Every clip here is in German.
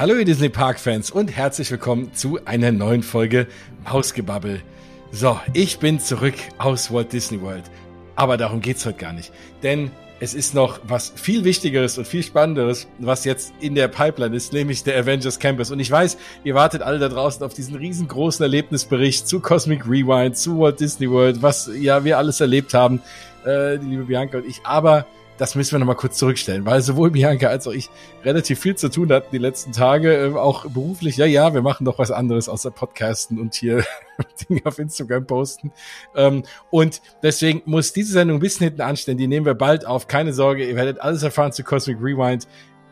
Hallo ihr Disney Park Fans und herzlich willkommen zu einer neuen Folge Mausgebabbel. So, ich bin zurück aus Walt Disney World. Aber darum geht's heute gar nicht. Denn es ist noch was viel Wichtigeres und viel Spannenderes, was jetzt in der Pipeline ist, nämlich der Avengers Campus. Und ich weiß, ihr wartet alle da draußen auf diesen riesengroßen Erlebnisbericht zu Cosmic Rewind, zu Walt Disney World, was ja wir alles erlebt haben, äh, die liebe Bianca und ich. Aber das müssen wir nochmal kurz zurückstellen, weil sowohl Bianca als auch ich relativ viel zu tun hatten die letzten Tage, äh, auch beruflich. Ja, ja, wir machen doch was anderes außer Podcasten und hier Dinge auf Instagram posten. Ähm, und deswegen muss diese Sendung ein bisschen hinten anstellen. Die nehmen wir bald auf. Keine Sorge, ihr werdet alles erfahren zu Cosmic Rewind.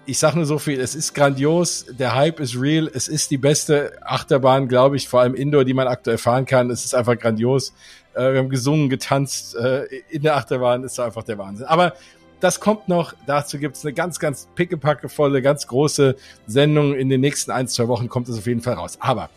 Ich sag nur so viel, es ist grandios, der Hype ist real, es ist die beste Achterbahn, glaube ich, vor allem Indoor, die man aktuell fahren kann. Es ist einfach grandios. Äh, wir haben gesungen, getanzt äh, in der Achterbahn, ist einfach der Wahnsinn. Aber das kommt noch. Dazu gibt's eine ganz, ganz pickepackevolle, ganz große Sendung. In den nächsten ein, zwei Wochen kommt es auf jeden Fall raus. Aber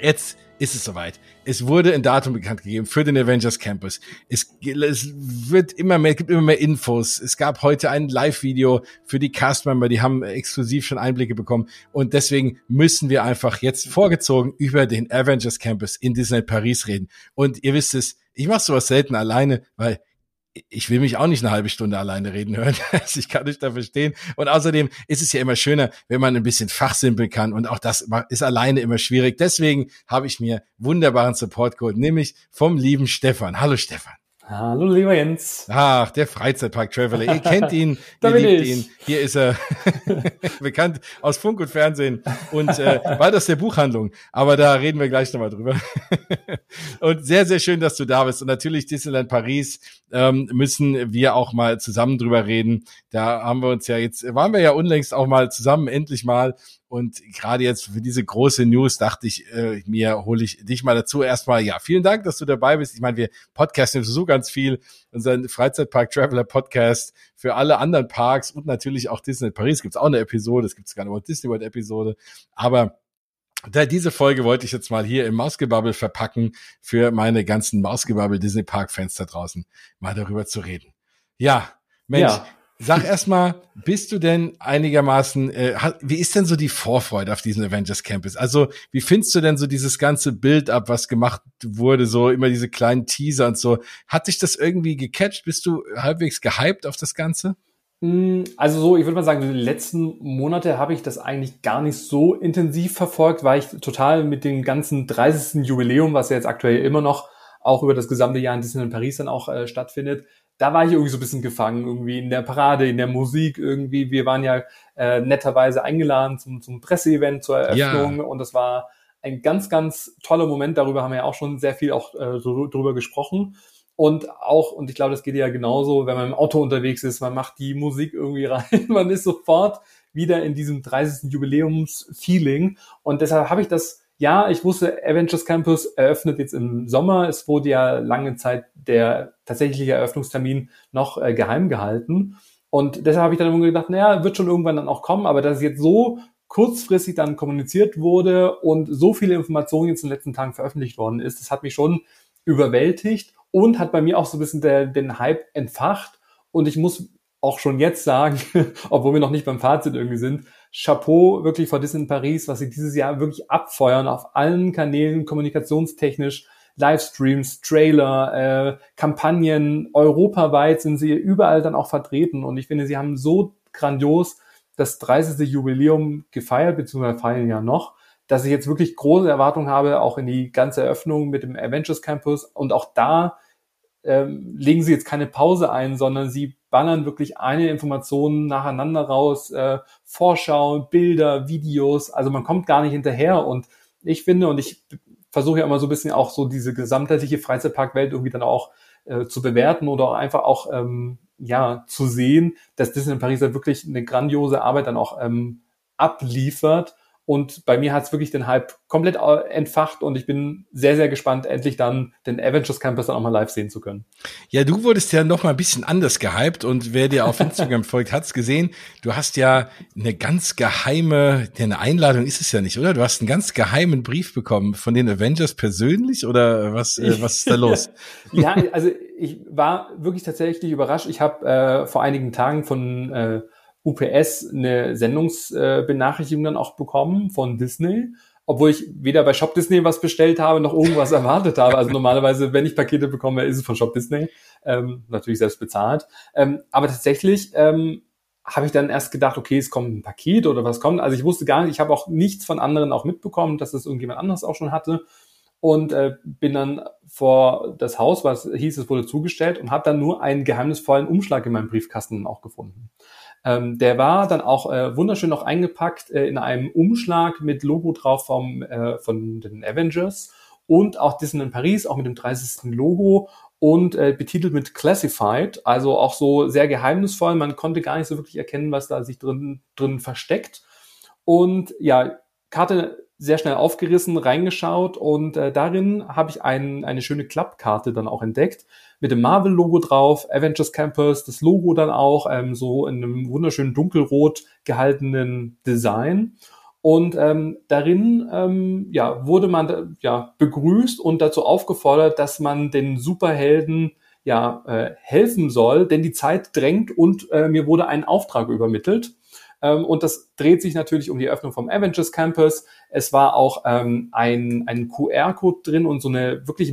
jetzt ist es soweit. Es wurde ein Datum bekannt gegeben für den Avengers Campus. Es, es wird immer mehr, gibt immer mehr Infos. Es gab heute ein Live-Video für die Castmember, die haben exklusiv schon Einblicke bekommen. Und deswegen müssen wir einfach jetzt vorgezogen über den Avengers Campus in Disneyland Paris reden. Und ihr wisst es, ich mache sowas selten alleine, weil ich will mich auch nicht eine halbe Stunde alleine reden hören. Also ich kann euch da verstehen. Und außerdem ist es ja immer schöner, wenn man ein bisschen fachsimpeln kann. Und auch das ist alleine immer schwierig. Deswegen habe ich mir wunderbaren Support geholt, nämlich vom lieben Stefan. Hallo Stefan. Hallo, lieber Jens. Ach, der Freizeitpark Traveler. Ihr kennt ihn, ihr liebt ich. ihn. Hier ist er bekannt aus Funk und Fernsehen und äh, war das der Buchhandlung. Aber da reden wir gleich nochmal drüber. und sehr, sehr schön, dass du da bist. Und natürlich Disneyland Paris ähm, müssen wir auch mal zusammen drüber reden. Da haben wir uns ja jetzt, waren wir ja unlängst auch mal zusammen, endlich mal. Und gerade jetzt für diese große News dachte ich äh, mir, hole ich dich mal dazu. Erstmal, ja, vielen Dank, dass du dabei bist. Ich meine, wir podcasten so ganz viel. Unseren Freizeitpark Traveler Podcast für alle anderen Parks und natürlich auch Disney Paris gibt es auch eine Episode. Es gibt sogar eine Disney World Episode. Aber da diese Folge wollte ich jetzt mal hier im Mausgebabbel verpacken für meine ganzen Mausgebabbel Disney Park Fans da draußen, mal darüber zu reden. Ja, Mensch, ja. Sag erstmal, bist du denn einigermaßen, äh, wie ist denn so die Vorfreude auf diesen Avengers Campus? Also, wie findest du denn so dieses ganze Bild ab, was gemacht wurde, so immer diese kleinen Teaser und so? Hat dich das irgendwie gecatcht? Bist du halbwegs gehypt auf das Ganze? Hm, also so, ich würde mal sagen, die letzten Monate habe ich das eigentlich gar nicht so intensiv verfolgt, weil ich total mit dem ganzen 30. Jubiläum, was ja jetzt aktuell immer noch auch über das gesamte Jahr in Disneyland Paris dann auch äh, stattfindet, da war ich irgendwie so ein bisschen gefangen, irgendwie in der Parade, in der Musik irgendwie. Wir waren ja äh, netterweise eingeladen zum, zum Presseevent, zur Eröffnung ja. und das war ein ganz, ganz toller Moment. Darüber haben wir ja auch schon sehr viel auch äh, drüber gesprochen. Und auch, und ich glaube, das geht ja genauso, wenn man im Auto unterwegs ist, man macht die Musik irgendwie rein, man ist sofort wieder in diesem 30. Jubiläums-Feeling. Und deshalb habe ich das ja, ich wusste, Avengers Campus eröffnet jetzt im Sommer. Es wurde ja lange Zeit der tatsächliche Eröffnungstermin noch äh, geheim gehalten. Und deshalb habe ich dann immer gedacht, naja, wird schon irgendwann dann auch kommen, aber dass es jetzt so kurzfristig dann kommuniziert wurde und so viele Informationen jetzt in den letzten Tagen veröffentlicht worden ist, das hat mich schon überwältigt und hat bei mir auch so ein bisschen der, den Hype entfacht. Und ich muss auch schon jetzt sagen, obwohl wir noch nicht beim Fazit irgendwie sind, Chapeau wirklich vor Disney in Paris, was sie dieses Jahr wirklich abfeuern auf allen Kanälen, kommunikationstechnisch, Livestreams, Trailer, äh, Kampagnen, europaweit sind sie überall dann auch vertreten. Und ich finde, sie haben so grandios das 30. Jubiläum gefeiert, beziehungsweise feiern ja noch, dass ich jetzt wirklich große Erwartungen habe, auch in die ganze Eröffnung mit dem Avengers Campus. Und auch da ähm, legen sie jetzt keine Pause ein, sondern sie ballern wirklich eine Information nacheinander raus, äh, Vorschau, Bilder, Videos, also man kommt gar nicht hinterher. Und ich finde und ich versuche ja immer so ein bisschen auch so diese gesamtheitliche Freizeitparkwelt irgendwie dann auch äh, zu bewerten oder einfach auch ähm, ja zu sehen, dass Disney Paris halt wirklich eine grandiose Arbeit dann auch ähm, abliefert und bei mir hat es wirklich den Hype komplett äh, entfacht und ich bin sehr, sehr gespannt, endlich dann den Avengers Campus dann auch mal live sehen zu können. Ja, du wurdest ja noch mal ein bisschen anders gehypt und wer dir auf Instagram folgt, hat's gesehen. Du hast ja eine ganz geheime, eine Einladung ist es ja nicht, oder? Du hast einen ganz geheimen Brief bekommen von den Avengers persönlich oder was, äh, was ist da los? ja, also ich war wirklich tatsächlich überrascht. Ich habe äh, vor einigen Tagen von äh, UPS eine Sendungsbenachrichtigung dann auch bekommen von Disney obwohl ich weder bei Shop Disney was bestellt habe, noch irgendwas erwartet habe. Also normalerweise, wenn ich Pakete bekomme, ist es von Shop Disney. Ähm, natürlich selbst bezahlt. Ähm, aber tatsächlich ähm, habe ich dann erst gedacht, okay, es kommt ein Paket oder was kommt. Also ich wusste gar nicht, ich habe auch nichts von anderen auch mitbekommen, dass das irgendjemand anderes auch schon hatte. Und äh, bin dann vor das Haus, was hieß, es wurde zugestellt und habe dann nur einen geheimnisvollen Umschlag in meinem Briefkasten auch gefunden. Ähm, der war dann auch äh, wunderschön noch eingepackt äh, in einem Umschlag mit Logo drauf vom, äh, von den Avengers und auch Disney in Paris, auch mit dem 30. Logo und äh, betitelt mit Classified, also auch so sehr geheimnisvoll. Man konnte gar nicht so wirklich erkennen, was da sich drin, drin versteckt. Und ja, Karte sehr schnell aufgerissen, reingeschaut und äh, darin habe ich ein, eine schöne Klappkarte dann auch entdeckt mit dem Marvel-Logo drauf, Avengers Campus, das Logo dann auch ähm, so in einem wunderschönen dunkelrot gehaltenen Design. Und ähm, darin ähm, ja, wurde man ja, begrüßt und dazu aufgefordert, dass man den Superhelden ja, äh, helfen soll, denn die Zeit drängt und äh, mir wurde ein Auftrag übermittelt. Ähm, und das dreht sich natürlich um die Öffnung vom Avengers Campus. Es war auch ähm, ein, ein QR-Code drin und so eine wirklich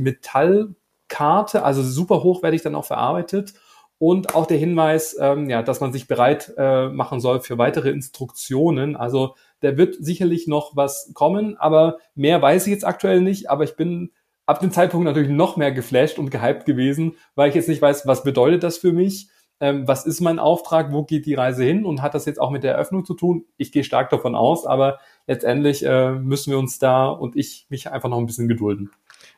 Metallkarte, also super hochwertig dann auch verarbeitet. Und auch der Hinweis, ähm, ja, dass man sich bereit äh, machen soll für weitere Instruktionen. Also da wird sicherlich noch was kommen, aber mehr weiß ich jetzt aktuell nicht. Aber ich bin ab dem Zeitpunkt natürlich noch mehr geflasht und gehypt gewesen, weil ich jetzt nicht weiß, was bedeutet das für mich ähm, was ist mein Auftrag, wo geht die Reise hin und hat das jetzt auch mit der Eröffnung zu tun? Ich gehe stark davon aus, aber letztendlich äh, müssen wir uns da und ich mich einfach noch ein bisschen gedulden.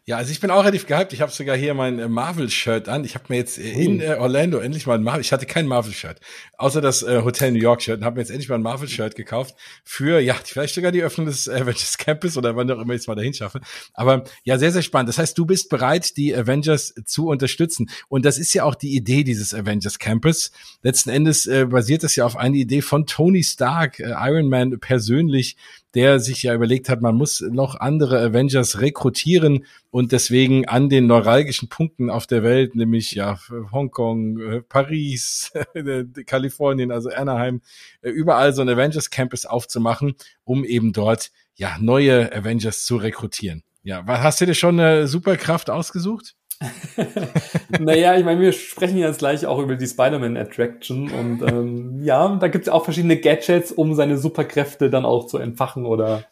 Ja, also ich bin auch relativ gehypt. Ich habe sogar hier mein äh, Marvel-Shirt an. Ich habe mir jetzt äh, in äh, Orlando endlich mal ein Marvel. Ich hatte kein Marvel-Shirt, außer das Hotel New York-Shirt. Und habe mir jetzt endlich mal ein Marvel-Shirt gekauft für ja vielleicht sogar die Öffnung des Avengers Campus oder wann auch immer ich es mal dahin schaffe. Aber ja, sehr sehr spannend. Das heißt, du bist bereit, die Avengers zu unterstützen. Und das ist ja auch die Idee dieses Avengers Campus. Letzten Endes äh, basiert das ja auf einer Idee von Tony Stark, äh, Iron Man persönlich, der sich ja überlegt hat, man muss noch andere Avengers rekrutieren und deswegen an den neuralgischen Punkten auf der Welt, nämlich ja Hongkong, äh, Paris, Kalifornien, also Anaheim, äh, überall so ein Avengers Campus aufzumachen, um eben dort ja neue Avengers zu rekrutieren. Ja, hast du dir schon eine Superkraft ausgesucht? naja, ich meine, wir sprechen jetzt gleich auch über die Spider-Man Attraction und ähm, ja, da gibt es auch verschiedene Gadgets, um seine Superkräfte dann auch zu entfachen oder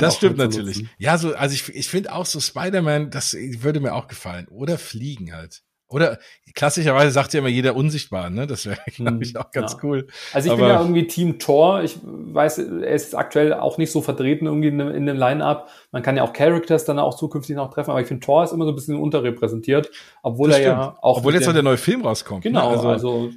das stimmt natürlich. Ja, so, also ich, ich finde auch so Spider-Man, das würde mir auch gefallen. Oder Fliegen halt. Oder klassischerweise sagt ja immer jeder unsichtbar, ne? Das wäre, glaube ich, auch ganz ja. cool. Also ich Aber bin ja irgendwie Team Thor. Ich weiß, er ist aktuell auch nicht so vertreten irgendwie in, in dem Line-Up. Man kann ja auch Characters dann auch zukünftig noch treffen, aber ich finde Thor ist immer so ein bisschen unterrepräsentiert, obwohl er ja auch. Obwohl jetzt noch der neue Film rauskommt. Ne? Genau, ne? also, also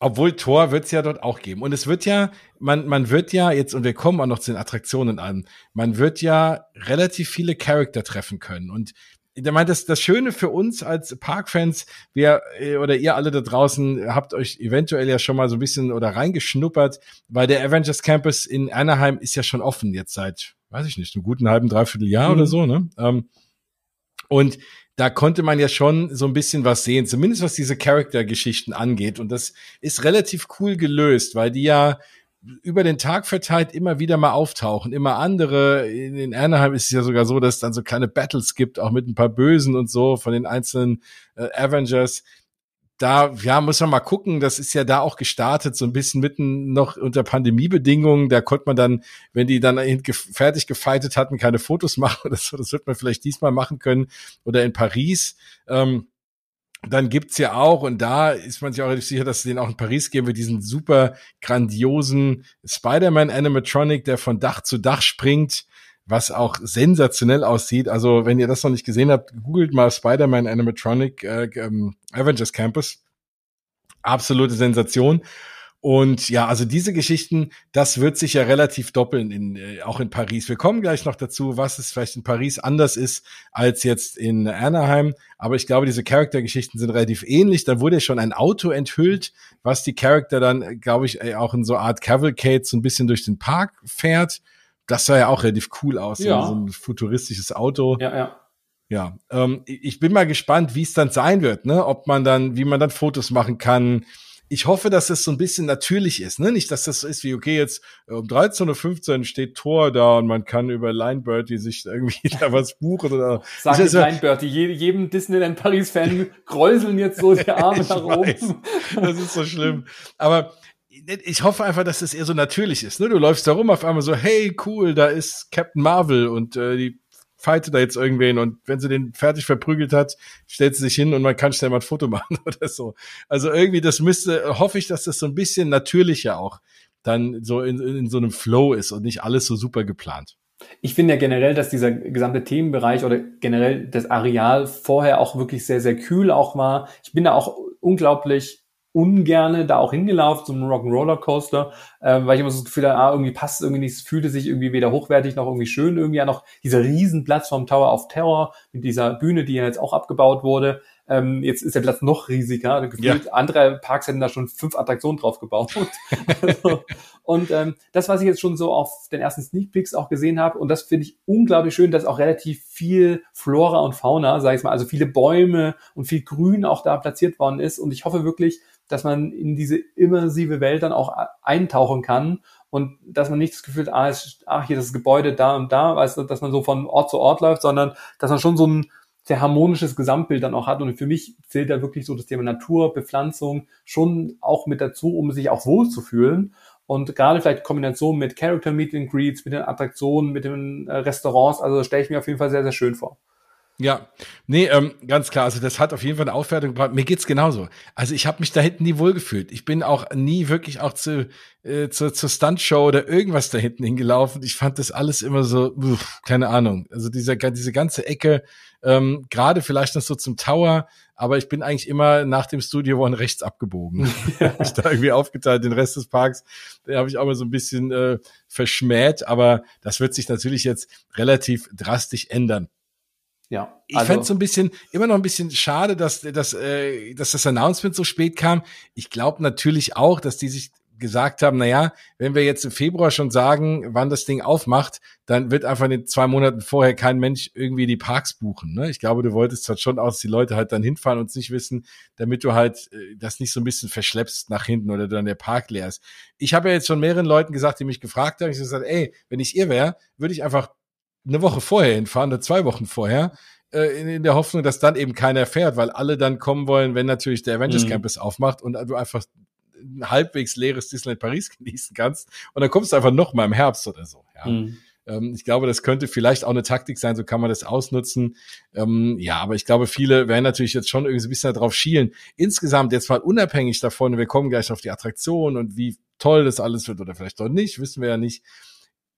obwohl Thor wird es ja dort auch geben. Und es wird ja, man, man wird ja jetzt, und wir kommen auch noch zu den Attraktionen an, man wird ja relativ viele Charakter treffen können. Und ich meine, das, das Schöne für uns als Parkfans, wir äh, oder ihr alle da draußen habt euch eventuell ja schon mal so ein bisschen oder reingeschnuppert, weil der Avengers Campus in Anaheim ist ja schon offen jetzt seit, weiß ich nicht, einem guten halben, dreiviertel Jahr mhm. oder so, ne? Ähm, und da konnte man ja schon so ein bisschen was sehen, zumindest was diese Charaktergeschichten angeht. Und das ist relativ cool gelöst, weil die ja über den Tag verteilt immer wieder mal auftauchen, immer andere. In Anaheim ist es ja sogar so, dass es dann so kleine Battles gibt, auch mit ein paar Bösen und so von den einzelnen äh, Avengers. Da, ja, muss man mal gucken. Das ist ja da auch gestartet, so ein bisschen mitten noch unter Pandemiebedingungen. Da konnte man dann, wenn die dann fertig gefeitet hatten, keine Fotos machen oder so. Das wird man vielleicht diesmal machen können. Oder in Paris. Ähm, dann gibt's ja auch, und da ist man sich auch relativ sicher, dass es den auch in Paris geben wird, diesen super grandiosen Spider-Man Animatronic, der von Dach zu Dach springt, was auch sensationell aussieht. Also, wenn ihr das noch nicht gesehen habt, googelt mal Spider-Man Animatronic äh, ähm, Avengers Campus. Absolute Sensation. Und ja, also diese Geschichten, das wird sich ja relativ doppeln in, äh, auch in Paris. Wir kommen gleich noch dazu, was es vielleicht in Paris anders ist als jetzt in Anaheim. Aber ich glaube, diese Charaktergeschichten sind relativ ähnlich. Da wurde schon ein Auto enthüllt, was die Charakter dann, glaube ich, äh, auch in so Art Cavalcade so ein bisschen durch den Park fährt. Das sah ja auch relativ cool aus, ja. so ein futuristisches Auto. Ja, ja. Ja, ähm, ich bin mal gespannt, wie es dann sein wird, ne? Ob man dann, wie man dann Fotos machen kann, ich hoffe, dass das so ein bisschen natürlich ist, ne? Nicht, dass das so ist wie, okay, jetzt äh, um 13.15 Uhr steht Tor da und man kann über Line Birdie sich irgendwie da was buchen oder. Sag jetzt Line Birdie, jedem Disneyland Paris-Fan kräuseln jetzt so die Arme nach oben. Das ist so schlimm. Aber ich hoffe einfach, dass das eher so natürlich ist. Ne? Du läufst da rum auf einmal so, hey, cool, da ist Captain Marvel und äh, die fightet da jetzt irgendwen und wenn sie den fertig verprügelt hat, stellt sie sich hin und man kann schnell mal ein Foto machen oder so. Also irgendwie, das müsste, hoffe ich, dass das so ein bisschen natürlicher auch dann so in, in so einem Flow ist und nicht alles so super geplant. Ich finde ja generell, dass dieser gesamte Themenbereich oder generell das Areal vorher auch wirklich sehr, sehr kühl auch war. Ich bin da auch unglaublich ungerne da auch hingelaufen, so einen Rock'n'Roller Coaster, äh, weil ich immer so das Gefühl hatte, ah, irgendwie passt irgendwie nicht, es fühlte sich irgendwie weder hochwertig noch irgendwie schön, irgendwie ja noch dieser Riesenplatz vom Tower of Terror mit dieser Bühne, die ja jetzt auch abgebaut wurde. Ähm, jetzt ist der Platz noch riesiger. Gefühlt ja. andere Parks hätten da schon fünf Attraktionen drauf gebaut. also, und ähm, das, was ich jetzt schon so auf den ersten Sneak Peeks auch gesehen habe, und das finde ich unglaublich schön, dass auch relativ viel Flora und Fauna, sage ich mal, also viele Bäume und viel Grün auch da platziert worden ist. Und ich hoffe wirklich, dass man in diese immersive Welt dann auch eintauchen kann und dass man nicht das Gefühl hat, ah, ist, ach, hier das Gebäude da und da, weißt du, dass man so von Ort zu Ort läuft, sondern dass man schon so ein sehr harmonisches Gesamtbild dann auch hat. Und für mich zählt da wirklich so das Thema Natur, Bepflanzung schon auch mit dazu, um sich auch wohl zu fühlen. Und gerade vielleicht Kombination mit Character Meet and Greets, mit den Attraktionen, mit den äh, Restaurants, also stelle ich mir auf jeden Fall sehr, sehr schön vor. Ja, nee, ähm, ganz klar. Also das hat auf jeden Fall eine Aufwertung gebracht. Mir geht's genauso. Also ich habe mich da hinten nie wohlgefühlt. Ich bin auch nie wirklich auch zu äh, zur, zur Stuntshow oder irgendwas da hinten hingelaufen. Ich fand das alles immer so, uff, keine Ahnung. Also dieser diese ganze Ecke, ähm, gerade vielleicht noch so zum Tower, aber ich bin eigentlich immer nach dem Studio One rechts abgebogen. Ja. ich da irgendwie aufgeteilt. Den Rest des Parks, den habe ich auch mal so ein bisschen äh, verschmäht, aber das wird sich natürlich jetzt relativ drastisch ändern. Ja. Ich also, fand so ein bisschen, immer noch ein bisschen schade, dass, dass, äh, dass das Announcement so spät kam. Ich glaube natürlich auch, dass die sich gesagt haben, na ja, wenn wir jetzt im Februar schon sagen, wann das Ding aufmacht, dann wird einfach in den zwei Monaten vorher kein Mensch irgendwie die Parks buchen. Ne? Ich glaube, du wolltest halt schon auch, dass die Leute halt dann hinfahren und es nicht wissen, damit du halt äh, das nicht so ein bisschen verschleppst nach hinten oder dann der Park leer ist. Ich habe ja jetzt schon mehreren Leuten gesagt, die mich gefragt haben, ich habe gesagt, ey, wenn ich ihr wäre, würde ich einfach eine Woche vorher hinfahren oder zwei Wochen vorher, äh, in, in, der Hoffnung, dass dann eben keiner fährt, weil alle dann kommen wollen, wenn natürlich der Avengers mhm. Campus aufmacht und du einfach ein halbwegs leeres Disneyland Paris genießen kannst und dann kommst du einfach noch mal im Herbst oder so. Ja. Mhm. Ähm, ich glaube, das könnte vielleicht auch eine Taktik sein, so kann man das ausnutzen. Ähm, ja, aber ich glaube, viele werden natürlich jetzt schon irgendwie ein bisschen darauf schielen. Insgesamt jetzt mal unabhängig davon, wir kommen gleich auf die Attraktion und wie toll das alles wird oder vielleicht doch nicht, wissen wir ja nicht,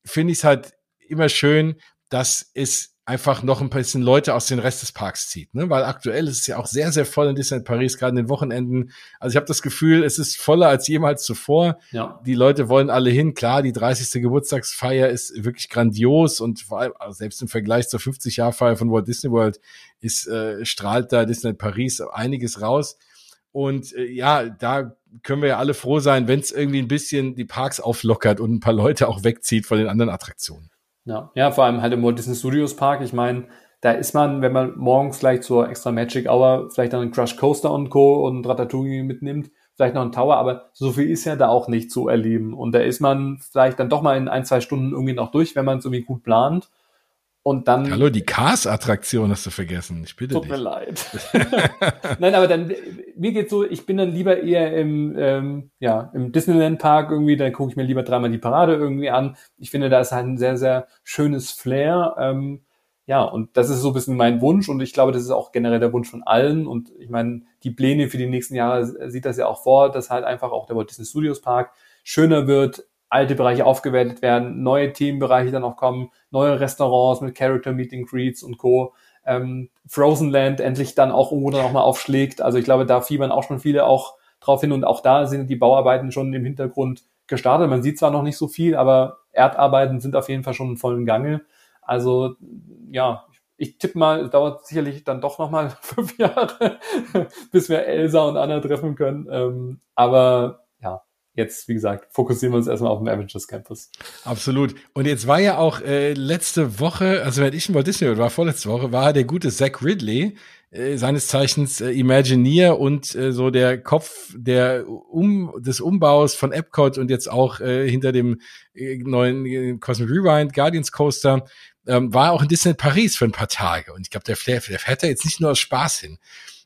finde ich es halt immer schön, dass es einfach noch ein bisschen Leute aus den Rest des Parks zieht, ne? Weil aktuell ist es ja auch sehr, sehr voll in Disneyland Paris, gerade in den Wochenenden. Also ich habe das Gefühl, es ist voller als jemals zuvor. Ja. Die Leute wollen alle hin. Klar, die 30. Geburtstagsfeier ist wirklich grandios und vor allem also selbst im Vergleich zur 50-Jahr-Feier von Walt Disney World ist äh, strahlt da Disneyland Paris einiges raus. Und äh, ja, da können wir ja alle froh sein, wenn es irgendwie ein bisschen die Parks auflockert und ein paar Leute auch wegzieht von den anderen Attraktionen. Ja, ja, vor allem halt im Walt Disney Studios Park. Ich meine, da ist man, wenn man morgens vielleicht zur extra Magic Hour vielleicht dann einen Crush Coaster und Co. und Ratatouille mitnimmt, vielleicht noch einen Tower, aber so viel ist ja da auch nicht zu erleben. Und da ist man vielleicht dann doch mal in ein, zwei Stunden irgendwie noch durch, wenn man es irgendwie gut plant. Und dann. Hallo, die Cars-Attraktion hast du vergessen. Ich bitte Tut dich. mir leid. Nein, aber dann, mir geht's so, ich bin dann lieber eher im, ähm, ja, im Disneyland Park irgendwie, dann gucke ich mir lieber dreimal die Parade irgendwie an. Ich finde, da ist halt ein sehr, sehr schönes Flair. Ähm, ja, und das ist so ein bisschen mein Wunsch und ich glaube, das ist auch generell der Wunsch von allen. Und ich meine, die Pläne für die nächsten Jahre sieht das ja auch vor, dass halt einfach auch der Walt Disney Studios Park schöner wird, alte Bereiche aufgewertet werden, neue Themenbereiche dann auch kommen, neue Restaurants mit Character Meeting Greets und Co. Ähm, Frozen Land endlich dann auch irgendwo dann auch mal aufschlägt. Also ich glaube, da fiebern auch schon viele auch drauf hin und auch da sind die Bauarbeiten schon im Hintergrund gestartet. Man sieht zwar noch nicht so viel, aber Erdarbeiten sind auf jeden Fall schon in vollem Gange. Also ja, ich tippe mal, es dauert sicherlich dann doch noch mal fünf Jahre, bis wir Elsa und Anna treffen können. Ähm, aber jetzt, wie gesagt, fokussieren wir uns erstmal auf den Avengers Campus. Absolut. Und jetzt war ja auch äh, letzte Woche, also wenn ich in Walt Disney World war, vorletzte Woche, war der gute Zach Ridley, äh, seines Zeichens äh, Imagineer und äh, so der Kopf der um des Umbaus von Epcot und jetzt auch äh, hinter dem äh, neuen äh, Cosmic Rewind Guardians Coaster ähm, war auch in Disney Paris für ein paar Tage und ich glaube der, der fährt da jetzt nicht nur aus Spaß hin.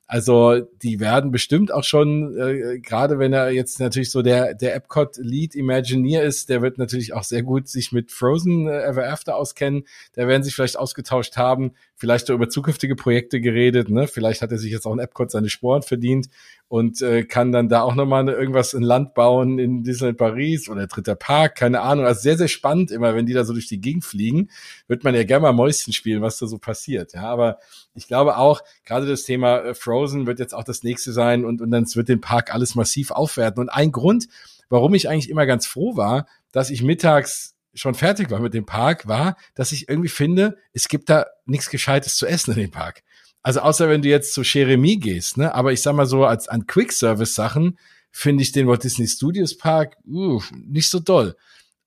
Also die werden bestimmt auch schon, äh, gerade wenn er jetzt natürlich so der, der Epcot Lead Imagineer ist, der wird natürlich auch sehr gut sich mit Frozen äh, Ever After auskennen. Da werden sich vielleicht ausgetauscht haben, vielleicht über zukünftige Projekte geredet. Ne? Vielleicht hat er sich jetzt auch in Epcot seine Sporen verdient und äh, kann dann da auch nochmal irgendwas in Land bauen in Disneyland Paris oder dritter Park, keine Ahnung. Also sehr, sehr spannend immer, wenn die da so durch die Gegend fliegen, wird man ja gerne mal Mäuschen spielen, was da so passiert. Ja, aber ich glaube auch, gerade das Thema äh, Frozen wird jetzt auch das nächste sein und, und dann wird den Park alles massiv aufwerten. Und ein Grund, warum ich eigentlich immer ganz froh war, dass ich mittags schon fertig war mit dem Park, war, dass ich irgendwie finde, es gibt da nichts Gescheites zu essen in dem Park. Also außer wenn du jetzt zu Jeremie gehst, ne? Aber ich sag mal so, als an Quick-Service-Sachen finde ich den Walt Disney Studios Park uh, nicht so doll.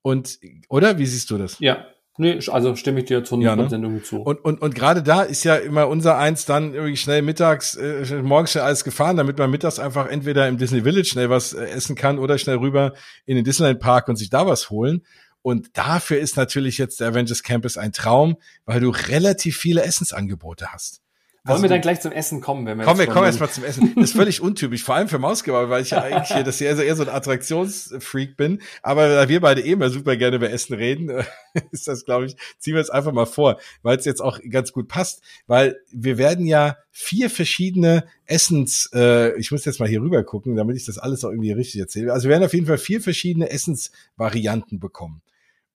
Und, oder? Wie siehst du das? Ja, Nee, also stimme ich dir zu ja, ne? Sendung zu. Und, und, und gerade da ist ja immer unser Eins dann irgendwie schnell mittags, äh, morgens schnell alles gefahren, damit man mittags einfach entweder im Disney Village schnell was äh, essen kann oder schnell rüber in den Disneyland Park und sich da was holen. Und dafür ist natürlich jetzt der Avengers Campus ein Traum, weil du relativ viele Essensangebote hast. Wollen also, wir dann gleich zum Essen kommen? Wenn wir kommen wir kommen erstmal zum Essen. Das ist völlig untypisch, vor allem für Mausgeber, weil ich ja eigentlich hier, dass ich eher, eher so ein Attraktionsfreak bin. Aber da wir beide eh immer super gerne über Essen reden, ist das, glaube ich, ziehen wir es einfach mal vor, weil es jetzt auch ganz gut passt. Weil wir werden ja vier verschiedene Essens, äh, ich muss jetzt mal hier rüber gucken, damit ich das alles auch irgendwie richtig erzähle. Also wir werden auf jeden Fall vier verschiedene Essensvarianten bekommen.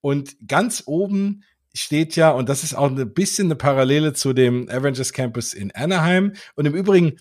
Und ganz oben steht ja, und das ist auch ein bisschen eine Parallele zu dem Avengers Campus in Anaheim. Und im Übrigen,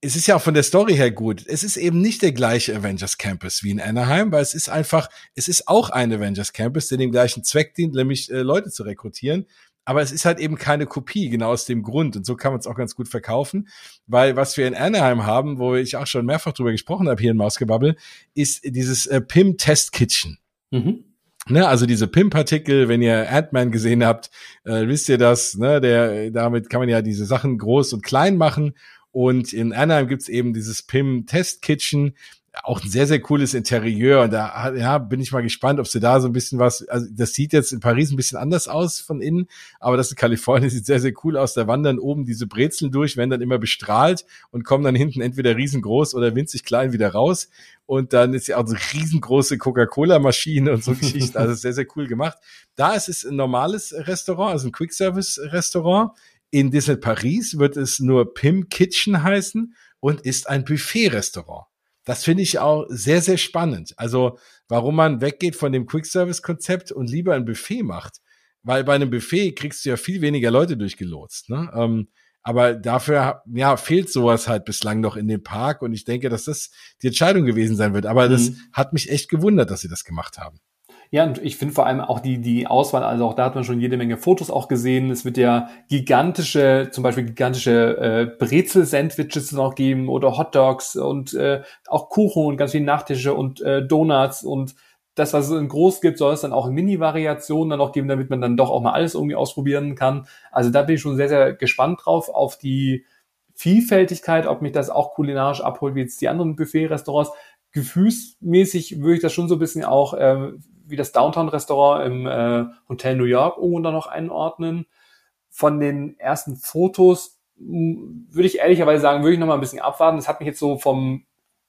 es ist ja auch von der Story her gut. Es ist eben nicht der gleiche Avengers Campus wie in Anaheim, weil es ist einfach, es ist auch ein Avengers Campus, der dem gleichen Zweck dient, nämlich äh, Leute zu rekrutieren. Aber es ist halt eben keine Kopie, genau aus dem Grund. Und so kann man es auch ganz gut verkaufen, weil was wir in Anaheim haben, wo ich auch schon mehrfach drüber gesprochen habe hier in Mausgebabbel, ist dieses äh, PIM Test Kitchen. Mhm. Ne, also diese PIM-Partikel, wenn ihr Ant-Man gesehen habt, äh, wisst ihr das, ne, der, damit kann man ja diese Sachen groß und klein machen. Und in Anaheim gibt's eben dieses PIM-Test-Kitchen, auch ein sehr, sehr cooles Interieur. Und da ja, bin ich mal gespannt, ob sie da so ein bisschen was, also das sieht jetzt in Paris ein bisschen anders aus von innen, aber das in Kalifornien sieht sehr, sehr cool aus. Da wandern oben diese Brezeln durch, werden dann immer bestrahlt und kommen dann hinten entweder riesengroß oder winzig klein wieder raus. Und dann ist ja auch so riesengroße Coca-Cola-Maschine und so Geschichten. Also sehr, sehr cool gemacht. Da ist es ein normales Restaurant, also ein Quick-Service-Restaurant. In Disney Paris wird es nur Pim Kitchen heißen und ist ein Buffet-Restaurant. Das finde ich auch sehr, sehr spannend. Also, warum man weggeht von dem Quick-Service-Konzept und lieber ein Buffet macht. Weil bei einem Buffet kriegst du ja viel weniger Leute durchgelotst. Ne? Ähm, aber dafür, ja, fehlt sowas halt bislang noch in dem Park. Und ich denke, dass das die Entscheidung gewesen sein wird. Aber mhm. das hat mich echt gewundert, dass sie das gemacht haben. Ja, und ich finde vor allem auch die, die Auswahl, also auch da hat man schon jede Menge Fotos auch gesehen. Es wird ja gigantische, zum Beispiel gigantische äh, Brezel-Sandwiches noch geben oder Hotdogs und äh, auch Kuchen und ganz viele Nachtische und äh, Donuts und das, was es in groß gibt, soll es dann auch in Mini-Variationen dann noch geben, damit man dann doch auch mal alles irgendwie ausprobieren kann. Also da bin ich schon sehr, sehr gespannt drauf, auf die Vielfältigkeit, ob mich das auch kulinarisch abholt, wie jetzt die anderen Buffet-Restaurants. Gefühlsmäßig würde ich das schon so ein bisschen auch äh, wie das Downtown-Restaurant im äh, Hotel New York irgendwo da noch einordnen. Von den ersten Fotos würde ich ehrlicherweise sagen, würde ich noch mal ein bisschen abwarten. Das hat mich jetzt so vom,